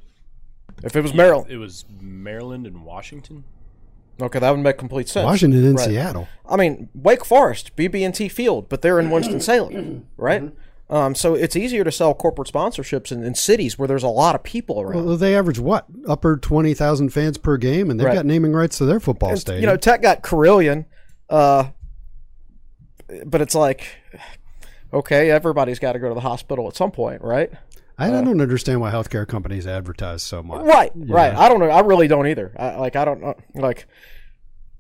If it was Maryland, It was Maryland and Washington. okay, that would make complete sense. Washington and Right. Seattle. I mean, Wake Forest, BB&T Field, but they're in Winston Salem, right? Um, so it's easier to sell corporate sponsorships in, in cities where there's a lot of people around. Well, they average what upper twenty thousand fans per game, and they've Right. got naming rights to their football And, stadium. You know, Tech got Carilion, uh, but it's like, okay, everybody's got to go to the hospital at some point, right? I, I don't understand why healthcare companies advertise so much. Right, You right. know? I don't know. I really don't either. I, like, I don't know. Like,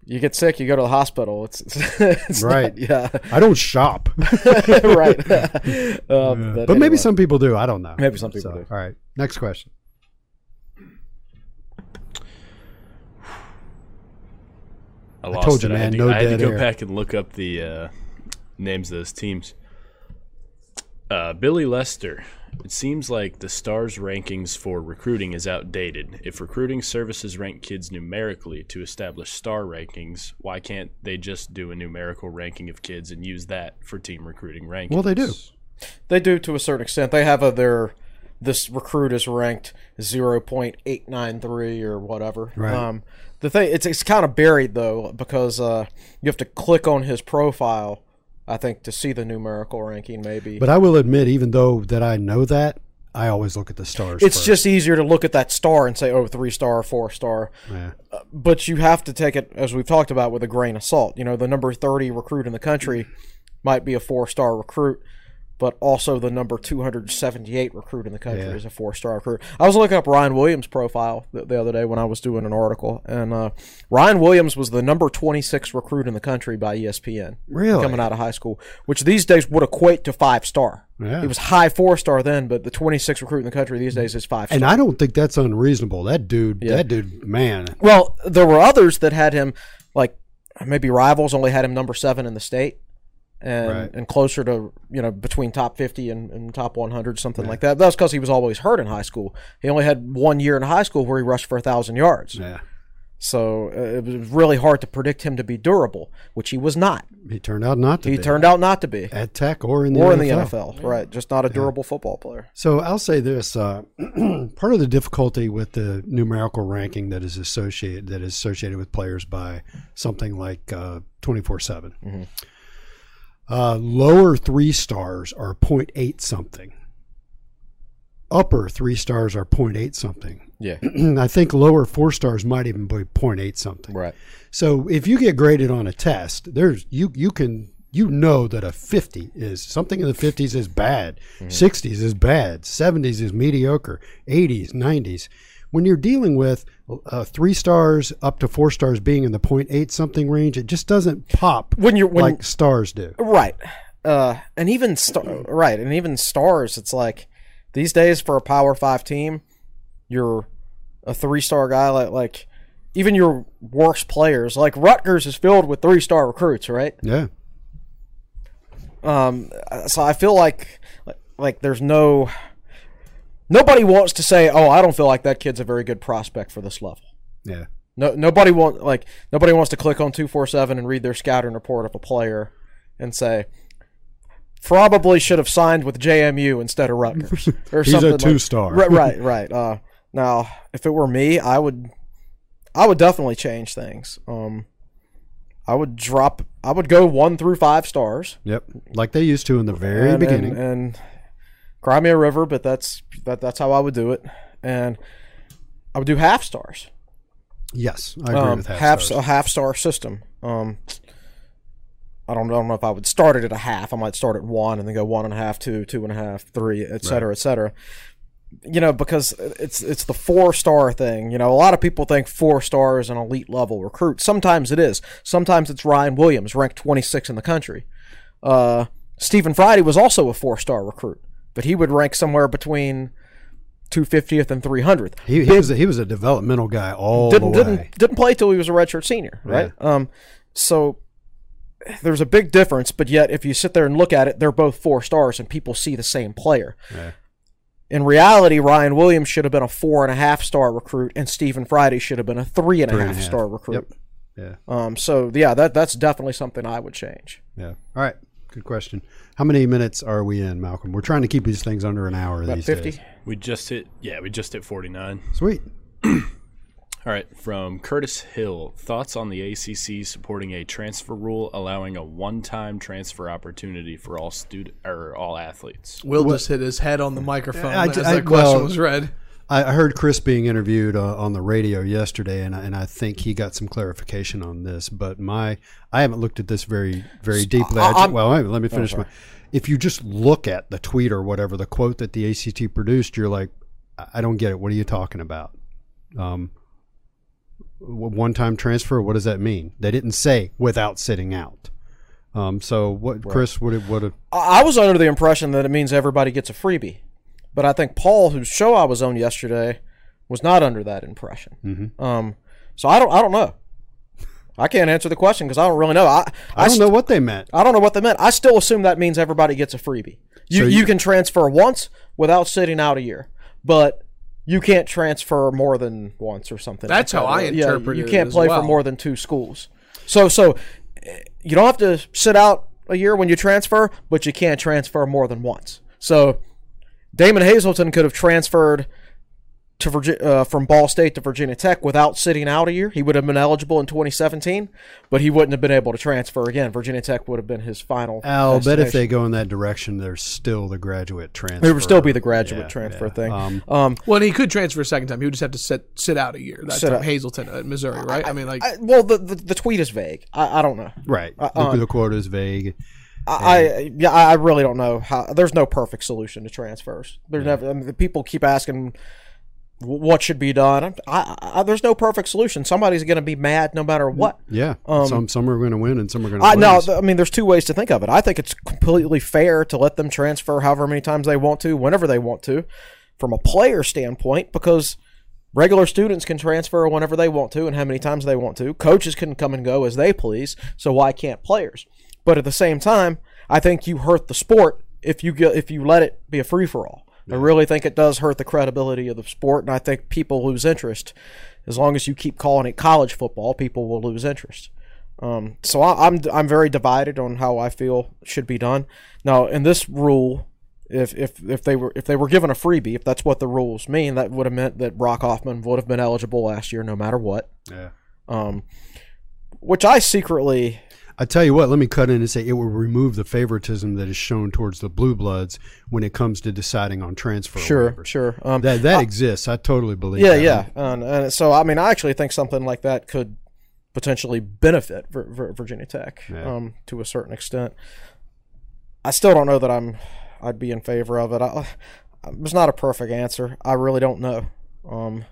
You get sick, you go to the hospital. It's, it's not- Right. yeah. I don't shop. right. um, but maybe anyway. some people do. I don't know. Maybe some people do. All right. Next question. I, I told you, it. I had man, to, no I had to go air. back and look up the uh, names of those teams. Uh, Billy Lester. It seems like the Stars rankings for recruiting is outdated. If recruiting services rank kids numerically to establish star rankings, why can't they just do a numerical ranking of kids and use that for team recruiting rankings? Well, they do. They do to a certain extent. They have a their this recruit is ranked zero point eight nine three or whatever. Right. Um, the thing it's it's kind of buried though because uh, you have to click on his profile. I think to see the numerical ranking maybe. But I will admit, even though that I know that, I always look at the stars. it's first. just easier to look at that star and say, oh, three star, four star. Yeah. Uh, but you have to take it, as we've talked about, with a grain of salt. You know, the number 30 recruit in the country might be a four star recruit, but also the number 278 recruit in the country Yeah. is a four star recruit. I was looking up Ryan Williams' profile the, the other day when I was doing an article, and uh, Ryan Williams was the number 26 recruit in the country by ESPN. Really? Coming out of high school, which these days would equate to five star. Yeah. He was high four star then, but the 26 recruit in the country these days is five star. And I don't think that's unreasonable. That dude, Yeah. that dude, man. Well, there were others that had him like maybe rivals only had him number seven in the state. And, Right. and closer to you know between top 50 and, and top 100 something like that that's because he was always hurt in high school he only had one year in high school where he rushed for a thousand yards Yeah. so uh, it was really hard to predict him to be durable which he was not He turned out not to be he be. turned out not to be at Tech or in the or NFL. in the NFL right just not a durable football player So I'll say this: uh, part of the difficulty with the numerical ranking that is associated that is associated with players by something like twenty four seven. Mm-hmm. Uh, Lower three stars are 0.8 something. Upper three stars are 0.8 something. yeah I think lower four stars might even be 0.8 something. right So if you get graded on a test, there's you you can you know that a 50 is something in the 50s is bad, 60s is bad, 70s is mediocre, 80s, 90s. When you're dealing with uh, three stars up to four stars being in the 0.8 something range, it just doesn't pop When you're- when- like stars do. Right. Uh, and even star, right, and even stars. It's like these days for a Power Five team, you're a three star guy. Like like even your worst players, like Rutgers, is filled with three star recruits. Right. Yeah. Um. So I feel like like, like there's no nobody wants to say, oh, I don't feel like that kid's a very good prospect for this level. Yeah. No, nobody want like nobody wants to click on two four seven and read their scouting report of a player and say probably should have signed with JMU instead of Rutgers or He's a something. like- two-star. right, right, right. Uh, now, if it were me, I would, I would definitely change things. Um, I would drop. I would go one through five stars. Yep. Like they used to in the very and, beginning. and, and cry me a river, but that's that, that's how I would do it. And I would do half stars. yes, I agree um, with half, half stars. a half star system. Um, I don't, I don't know if I would start it at a half. I might start at one and then go one and a half, two, two and a half, three, et cetera, et cetera. You know, because it's it's the four star thing. You know, a lot of people think four star is an elite level recruit. Sometimes it is. Sometimes it's Ryan Williams, ranked 26 in the country. Uh, Stephen Friday was also a four star recruit, but he would rank somewhere between 250th and 300th He, he was a, he was a developmental guy all didn't the way. didn't didn't play till he was a redshirt senior, right? Um, so there's a big difference, but yet if you sit there and look at it, they're both four stars, and people see the same player. In reality, Ryan Williams should have been a four and a half star recruit, and Stephen Friday should have been a three and a Three half and a half. star recruit. Yep. Yeah. Um, so yeah, that that's definitely something I would change. Yeah. All right. Good question. How many minutes are we in, Malcolm? We're trying to keep these things under an hour About these fifty. days. We just hit, yeah, we just hit 49. Sweet. All right, from Curtis Hill, thoughts on the ACC supporting a transfer rule allowing a one-time transfer opportunity for all student or all athletes. Will just hit his head on the microphone I- as I- that question well- was read. I I heard Chris being interviewed uh, on the radio yesterday, and I, and I think he got some clarification on this. But my, I haven't looked at this very very deeply. I, I'm- well, wait, let me finish my. If you just look at the tweet or whatever, the quote that the ACC produced, you're like, I I don't get it. What are you talking about? Um, one time transfer. What does that mean? They didn't say without sitting out. Um, so what, Chris? What? What? I I was under the impression that it means everybody gets a freebie, but I think Paul, whose show I was on yesterday, was not under that impression. Mm-hmm. Um, so I don't, I don't know. I can't answer the question because I don't really know. I, I don't st- know what they meant. I don't know what they meant. I still assume that means everybody gets a freebie. You So you, you- can transfer once without sitting out a year, but you can't transfer more than once or something. That's like how that. I Yeah, interpret You it You can't as play well. for more than two schools. So so you don't have to sit out a year when you transfer, but you can't transfer more than once. So Damon Hazelton could have transferred to Virgi- uh, from Ball State to Virginia Tech without sitting out a year. He would have been eligible in 2017, but he wouldn't have been able to transfer again. Virginia Tech would have been his final. I'll bet if they go in that direction, there's still the graduate transfer. It would still be the graduate Yeah, transfer yeah. thing. Um, Um, Well, and he could transfer a second time. He would just have to sit sit out a year. That Sit. Hazelton at Missouri, right? I, mean, like I, well, the, the the tweet is vague. I, I don't know. right. Uh, the, um, the quote is vague. I, I yeah, I really don't know how. There's no perfect solution to transfers. There's never. I mean, the people keep asking what should be done. I, I, there's no perfect solution. Somebody's going to be mad no matter what. Yeah. Um, some some are going to win and some are going to I lose. no, I mean, there's two ways to think of it. I think it's completely fair to let them transfer however many times they want to, whenever they want to, from a player standpoint, because regular students can transfer whenever they want to and how many times they want to. Coaches can come and go as they please. So why can't players? But at the same time, I think you hurt the sport if you get, if you let it be a free for all. I really think it does hurt the credibility of the sport, and I think people lose interest. As long as you keep calling it college football, people will lose interest. Um, so I, I'm I'm very divided on how I feel should be done. Now, in this rule, if if if they were if they were given a freebie, if that's what the rules mean, that would have meant that Brock Hoffman would have been eligible last year, no matter what. Yeah. Um, which I secretly I tell you what, let me cut in and say it will remove the favoritism that is shown towards the blue bloods when it comes to deciding on transfer. sure waivers. sure um, That that exists. I totally believe. yeah that. yeah, and, and so I mean I actually think something like that could potentially benefit Vir- Vir- Virginia Tech Yeah. um, to a certain extent. I still don't know that I'm I'd be in favor of it. I, there's not a perfect answer. I really don't know. Um,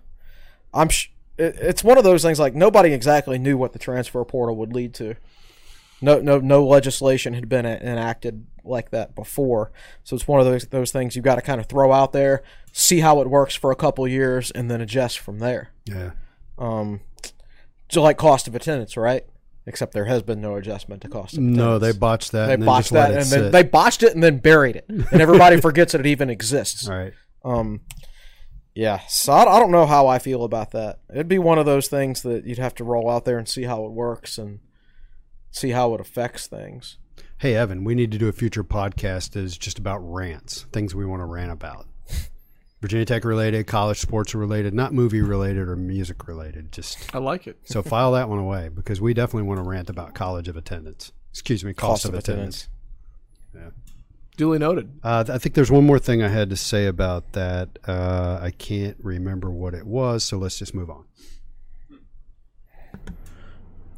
I'm sh- it, it's one of those things like nobody exactly knew what the transfer portal would lead to. No, no, no legislation had been enacted like that before. So it's one of those those things you've got to kind of throw out there, see how it works for a couple years, and then adjust from there. Yeah. Um, so like cost of attendance, right? Except there has been no adjustment to cost of attendance. No, they botched that. They and then botched that, and then sit. they botched it, and then buried it, and everybody forgets that it even exists. All right. Um, yeah, so I, I don't know how I feel about that. It'd be one of those things that you'd have to roll out there and see how it works and see how it affects things. Hey Evan, we need to do a future podcast is just about rants, things we want to rant about. Virginia Tech related, college sports related, not movie related or music related. Just I like it. so file that one away because we definitely want to rant about college of attendance. Excuse me, cost, of, attendance. yeah Duly noted. Uh, I think there's one more thing I had to say about that. Uh, I can't remember what it was, so let's just move on.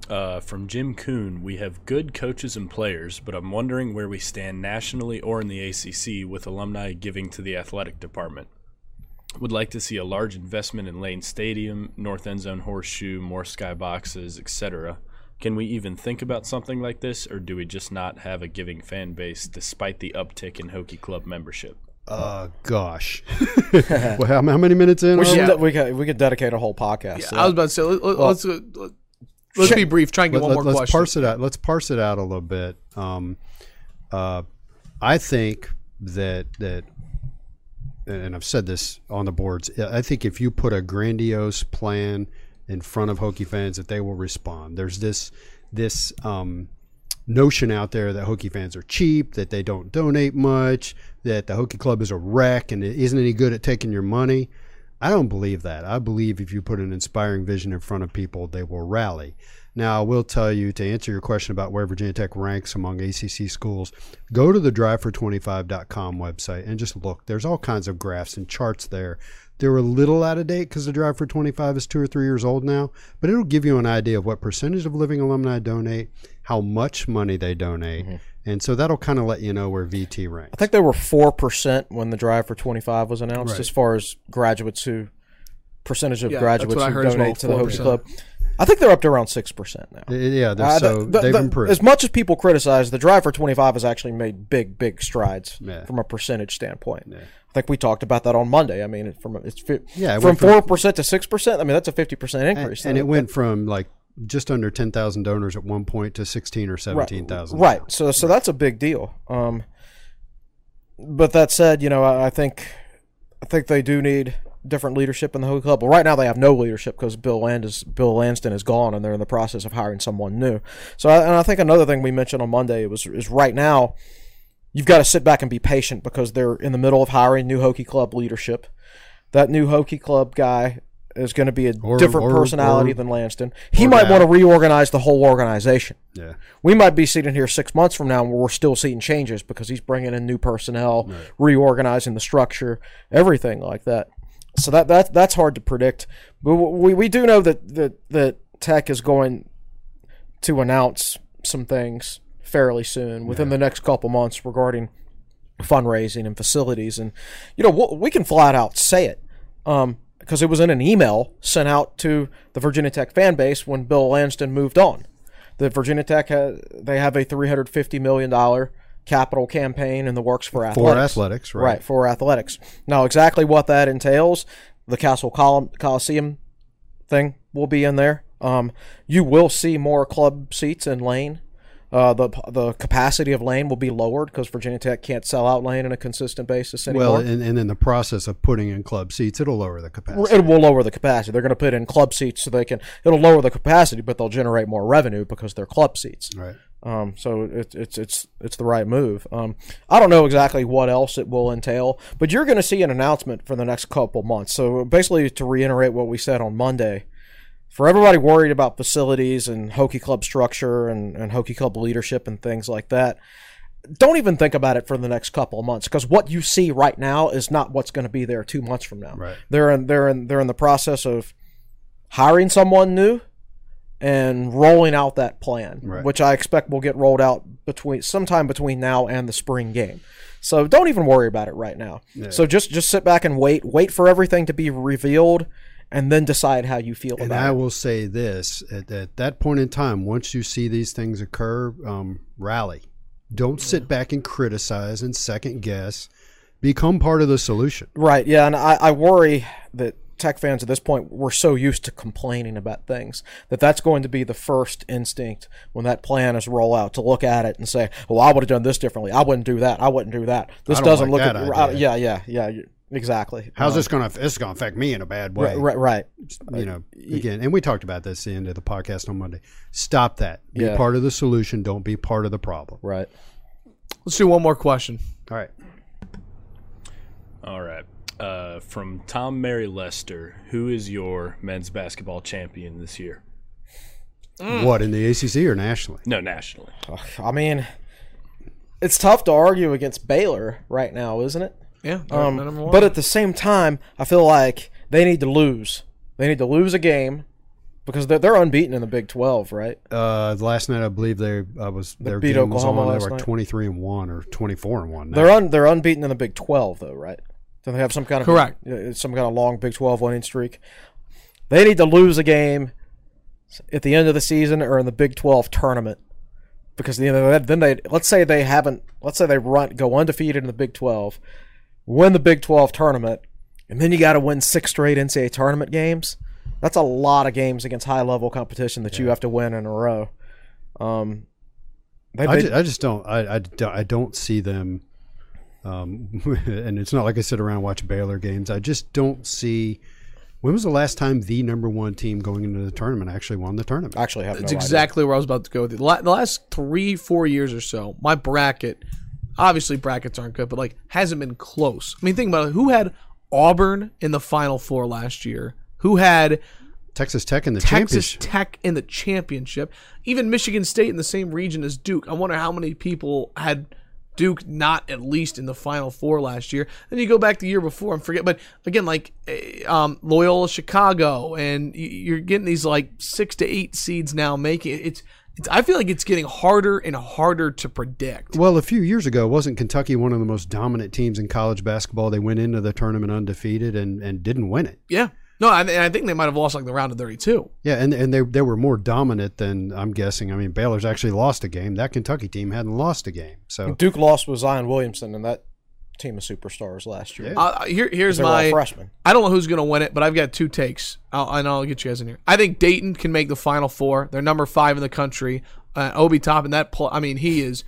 Uh, from Jim Kuhn, we have good coaches and players, but I'm wondering where we stand nationally or in the ACC with alumni giving to the athletic department. Would like to see a large investment in Lane Stadium, North End Zone Horseshoe, more skyboxes, etc. Can we even think about something like this, or do we just not have a giving fan base despite the uptick in Hokie Club membership? Uh, gosh. well, how, how many minutes in? We should we? de- we could we could dedicate a whole podcast. Yeah, to I was about to say let, let, let's uh, let- let's be brief. Try and get Let- one let- more let's question. parse it out. Let's parse it out a little bit. Um, uh, I think that that, and I've said this on the boards. I think if you put a grandiose plan in front of Hokie fans, that they will respond. There's this this um, notion out there that Hokie fans are cheap, that they don't donate much, that the Hokie Club is a wreck and it isn't any good at taking your money. I don't believe that. I believe if you put an inspiring vision in front of people, they will rally. Now, I will tell you to answer your question about where Virginia Tech ranks among ACC schools, go to the drivefor25.com website and just look. There's all kinds of graphs and charts there. They're a little out of date because the Drive for 25 is two or three years old now, but it'll give you an idea of what percentage of living alumni donate, how much money they donate, mm-hmm. And so that'll kind of let you know where VT ranks. I think they were four percent when the drive for twenty five was announced, Right. as far as graduates who percentage of Yeah, graduates who heard donate well, to the Hokie 4%. Club. I think they're up to around six percent now. Yeah, they're, Uh, so the- the- they've the- improved. As much as people criticize, the drive for 25 has actually made big, big strides Yeah. from a percentage standpoint. I think we talked about that on Monday. I mean, from it's fi- Yeah, it from from- four percent to six percent. I mean, that's a 50 percent and, increase. and it went from like just under ten thousand donors at one point to sixteen or seventeen thousand. Right. So so that's a big deal. Um, but that said, you know, I, I think I think they do need different leadership in the Hokie Club. But right now they have no leadership because Bill Land is Bill Lansden is gone, and they're in the process of hiring someone new. So I, and I think another thing we mentioned on Monday was is right now you've got to sit back and be patient because they're in the middle of hiring new Hokie Club leadership. That new Hokie Club guy is going to be a Or- different or- personality or- than Lansden. He might want to reorganize the whole organization Yeah. we might be sitting here six months from now and we're still seeing changes because he's bringing in new personnel, reorganizing the structure, everything like that. So that that that's hard to predict. But we, we do know that, that that Tech is going to announce some things fairly soon within the next couple months regarding fundraising and facilities and you know we can flat out say it um, because it was in an email sent out to the Virginia Tech fan base when Bill Lansden moved on. The Virginia Tech ha they have a three hundred fifty million dollar capital campaign in the works for athletics. For athletics, right. Right for athletics. Now exactly what that entails, the Cassell Col- Coliseum thing will be in there. Um, you will see more club seats in Lane. Uh, the the capacity of Lane will be lowered because Virginia Tech can't sell out Lane on a consistent basis anymore. Well, and, and in the process of putting in club seats, it'll lower the capacity. It will lower the capacity. They're going to put in club seats so they can. It'll lower the capacity, but they'll generate more revenue because they're club seats. Right. Um, so it, it's it's it's the right move. Um, I don't know exactly what else it will entail, but you're going to see an announcement for the next couple months. So basically, to reiterate what we said on Monday, for everybody worried about facilities and Hokie Club structure and, and Hokie Club leadership and things like that, don't even think about it for the next couple of months because what you see right now is not what's going to be there two months from now. Right. They're in they're in they're in the process of hiring someone new and rolling out that plan, Right. which I expect will get rolled out between sometime between now and the spring game. So don't even worry about it right now. So just just sit back and wait, wait for everything to be revealed, and then decide how you feel And about I it. will say this: at, at that point in time, once you see these things occur, um, rally. Don't sit back and criticize and second guess. Become part of the solution. Right. Yeah, and I, I worry that tech fans at this point we're so used to complaining about things that that's going to be the first instinct when that plan is roll out to look at it and say, "Well, I would have done this differently. I wouldn't do that. I wouldn't do that. This doesn't like look that at yeah, yeah, yeah, exactly. How's Um, this going to? This is going to affect me in a bad way. Right, right, right. You know, again, and we talked about this at the end of the podcast on Monday. Stop that. Be Yeah. part of the solution. Don't be part of the problem. Right. Let's do one more question. All right. All right. Uh, from Tom Mary Lester, who is your men's basketball champion this year? What in the ACC or nationally? No, nationally. I mean, it's tough to argue against Baylor right now, isn't it? Yeah, Um, but at the same time, I feel like they need to lose. They need to lose a game because they're, they're unbeaten in the Big Twelve, right? Uh, last night I believe they I was their beat game was Oklahoma on. They were twenty three and one or twenty four and one. now. They're un, they're unbeaten in the Big Twelve, though, right? Do they have some kind of Correct. uh, some kind of long Big Twelve winning streak? They need to lose a game at the end of the season or in the Big Twelve tournament because you know, then they let's say they haven't let's say they run go undefeated in the Big Twelve, win the Big Twelve tournament, and then you got to win six straight NCAA tournament games. That's a lot of games against high level competition that you have to win in a row. Um, they, I they- just, I just don't I, I, don't- I don't see them um, and it's not like I sit around and watch Baylor games. I just don't see when was the last time the number one team going into the tournament actually won the tournament? actually have no That's idea. exactly where I was about to go with it. The last three, four years or so, my bracket, obviously brackets aren't good, but like hasn't been close. I mean, think about it. Who had Auburn in the Final Four last year? Who had Texas Tech in the championship Texas. Tech in the championship? Even Michigan State in the same region as Duke. I wonder how many people had Duke not at least in the Final Four last year. Then you go back the year before and forget. But again, like eh, um, Loyola Chicago, and you're getting these like six to eight seeds now making it. It's I feel like it's getting harder and harder to predict. Well, a few years ago, wasn't Kentucky one of the most dominant teams in college basketball? They went into the tournament undefeated and, and didn't win it. Yeah. No, I, and I think they might have lost like the round of 32. Yeah, and and they they were more dominant than I'm guessing. I mean, Baylor's actually lost a game. That Kentucky team hadn't lost a game. So Duke lost with Zion Williamson and that team of superstars last year. Uh, here, here's They were all my. freshman. I don't know who's going to win it, but I've got two takes. I'll, and I'll get you guys in here. I think Dayton can make the Final Four. They're number five in the country. Uh, Obi Toppin, that pl- I mean, he is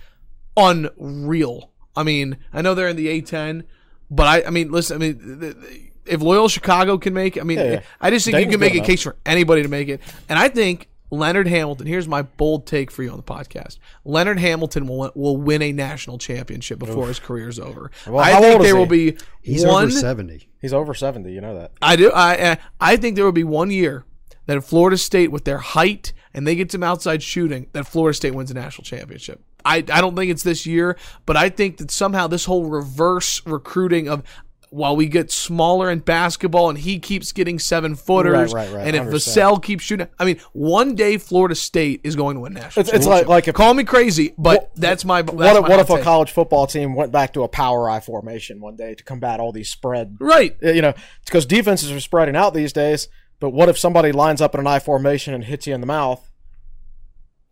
unreal. I mean, I know they're in the A10, but I, I mean, listen, I mean, th- th- if Loyal Chicago can make, I mean, Yeah, yeah. I just think Dayton's you can make good a enough. case for anybody to make it. And I think Leonard Hamilton. Here's my bold take for you on the podcast. Leonard Hamilton will will win a national championship before his career's over. Well, I how think old is there he? will be he's one. over seventy. He's over 70, you know that. I do. I I- I think there will be one year that if Florida State, with their height and they get some outside shooting, that Florida State wins a national championship. I I don't think it's this year, but I think that somehow this whole reverse recruiting of while we get smaller in basketball and he keeps getting seven footers, Right, right, right. and if. Vassell keeps shooting, I mean, one day Florida State is going to win national. It's, it's like like if call me crazy, but that's my that's what my what if a college football team went back to a power I formation one day to combat all these spread right? you know because defenses are spreading out these days but what if somebody lines up in an I formation and hits you in the mouth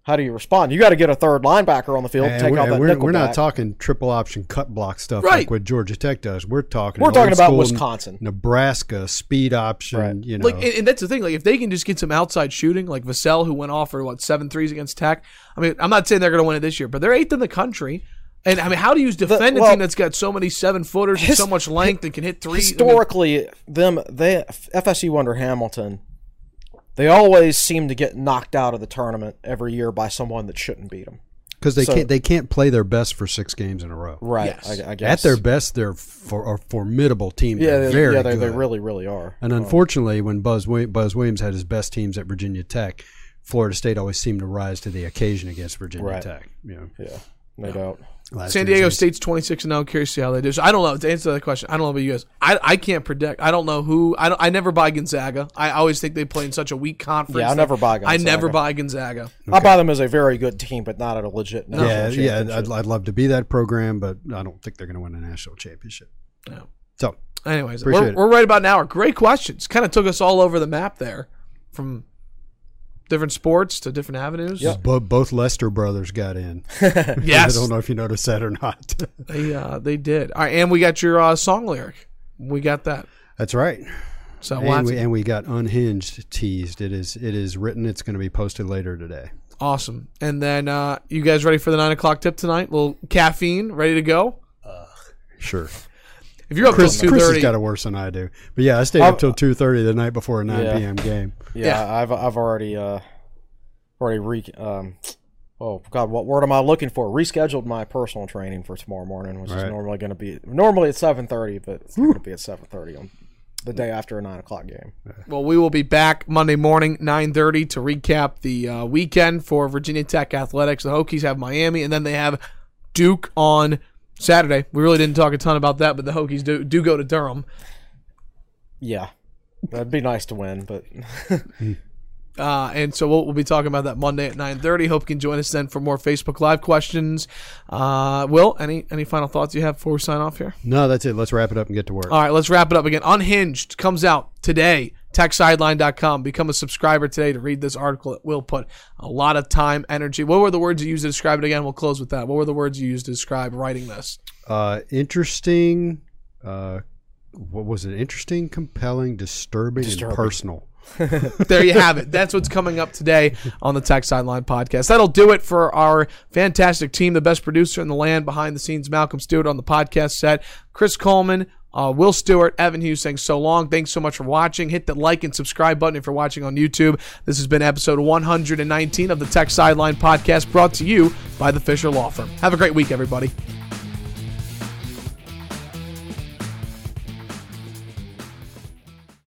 how do you respond you got to get a third linebacker on the field to And take we're, out that we're, we're not talking triple option cut block stuff Right. like what Georgia Tech does. We're talking We're talking about Wisconsin. Nebraska speed option. Right. You know, Like, and, and that's the thing. Like, if they can just get some outside shooting, like Vassell, who went off for what seven threes against Tech. I mean, I'm not saying they're going to win it this year, but they're eighth in the country. And I mean, how do you defend a well, team that's got so many seven footers and so much length and can hit three? I mean, historically them they FSU under Hamilton they always seem to get knocked out of the tournament every year by someone that shouldn't beat them because they so- can't they can't play their best for six games in a row. right Yes. I, I guess At their best, they're for, a formidable team. yeah They're they, very yeah they, they really really are And um, unfortunately, when Buzz Buzz Williams had his best teams at Virginia Tech, Florida State always seemed to rise to the occasion against Virginia Right. Tech. You know, yeah no doubt last San Diego. State's 26 and 0. Curious to see how they do. So I don't know. To answer that question, I don't know about you guys. I, I can't predict. I don't know who. I don't. I never buy Gonzaga. I always think they play in such a weak conference. Yeah, I never buy Gonzaga. I never buy Gonzaga. I buy them as a very good team but not at a legit national Yeah, yeah. I'd, I'd love to be that program, but I don't think they're going to win a national championship. No. So Anyways, we're, we're right about an hour. Great questions. Kind of took us all over the map there, from different sports to different avenues. bo- both Lester brothers got in. Yes, I don't know if you noticed that or not. they uh, they did. All right, and we got your uh, song lyric. We got that. That's right. So And we, and we got unhinged teased. It is it is written. It's going to be posted later today. awesome. And then uh, you guys ready for the nine o'clock tip tonight? little caffeine, ready to go. Sure. If you're up Chris, till two Chris has got it worse than I do. But yeah, I stayed I've- up till two thirty the night before a nine Yeah. p.m. game. Yeah, yeah. I've I've already uh already re um oh god what word am I looking for rescheduled my personal training for tomorrow morning which is normally going to be normally at 7:30 but it's going to be at 7:30 on the day after a 9 o'clock game well, we will be back Monday morning nine thirty to recap the uh, weekend for Virginia Tech athletics. The Hokies have Miami, and then they have Duke on Saturday. We really didn't talk a ton about that, but the Hokies do do go to Durham. yeah that'd be nice to win but Uh, and so we'll, we'll be talking about that Monday at 9.30. Hope you can join us then for more Facebook Live questions. Uh, Will, any any final thoughts you have before we sign off here? No, that's it. Let's wrap it up and get to work. All right, let's wrap it up again. Unhinged comes out today. TechSideline.com. Become a subscriber today to read this article. It will put a lot of time, energy. What were the words you used to describe it again? We'll close with that. What were the words you used to describe writing this? Uh, interesting. What was it? Interesting, compelling, disturbing, Disturbing. and personal. there you have it. That's what's coming up today on the Tech Sideline podcast. That'll do it for our fantastic team, the best producer in the land behind the scenes, Malcolm Stewart on the podcast set, Chris Coleman, uh, Will Stewart, Evan Hughes saying so long. Thanks so much for watching. Hit the like and subscribe button if you're watching on YouTube. This has been episode 119 of the Tech Sideline podcast brought to you by the Fisher Law Firm. Have a great week, everybody.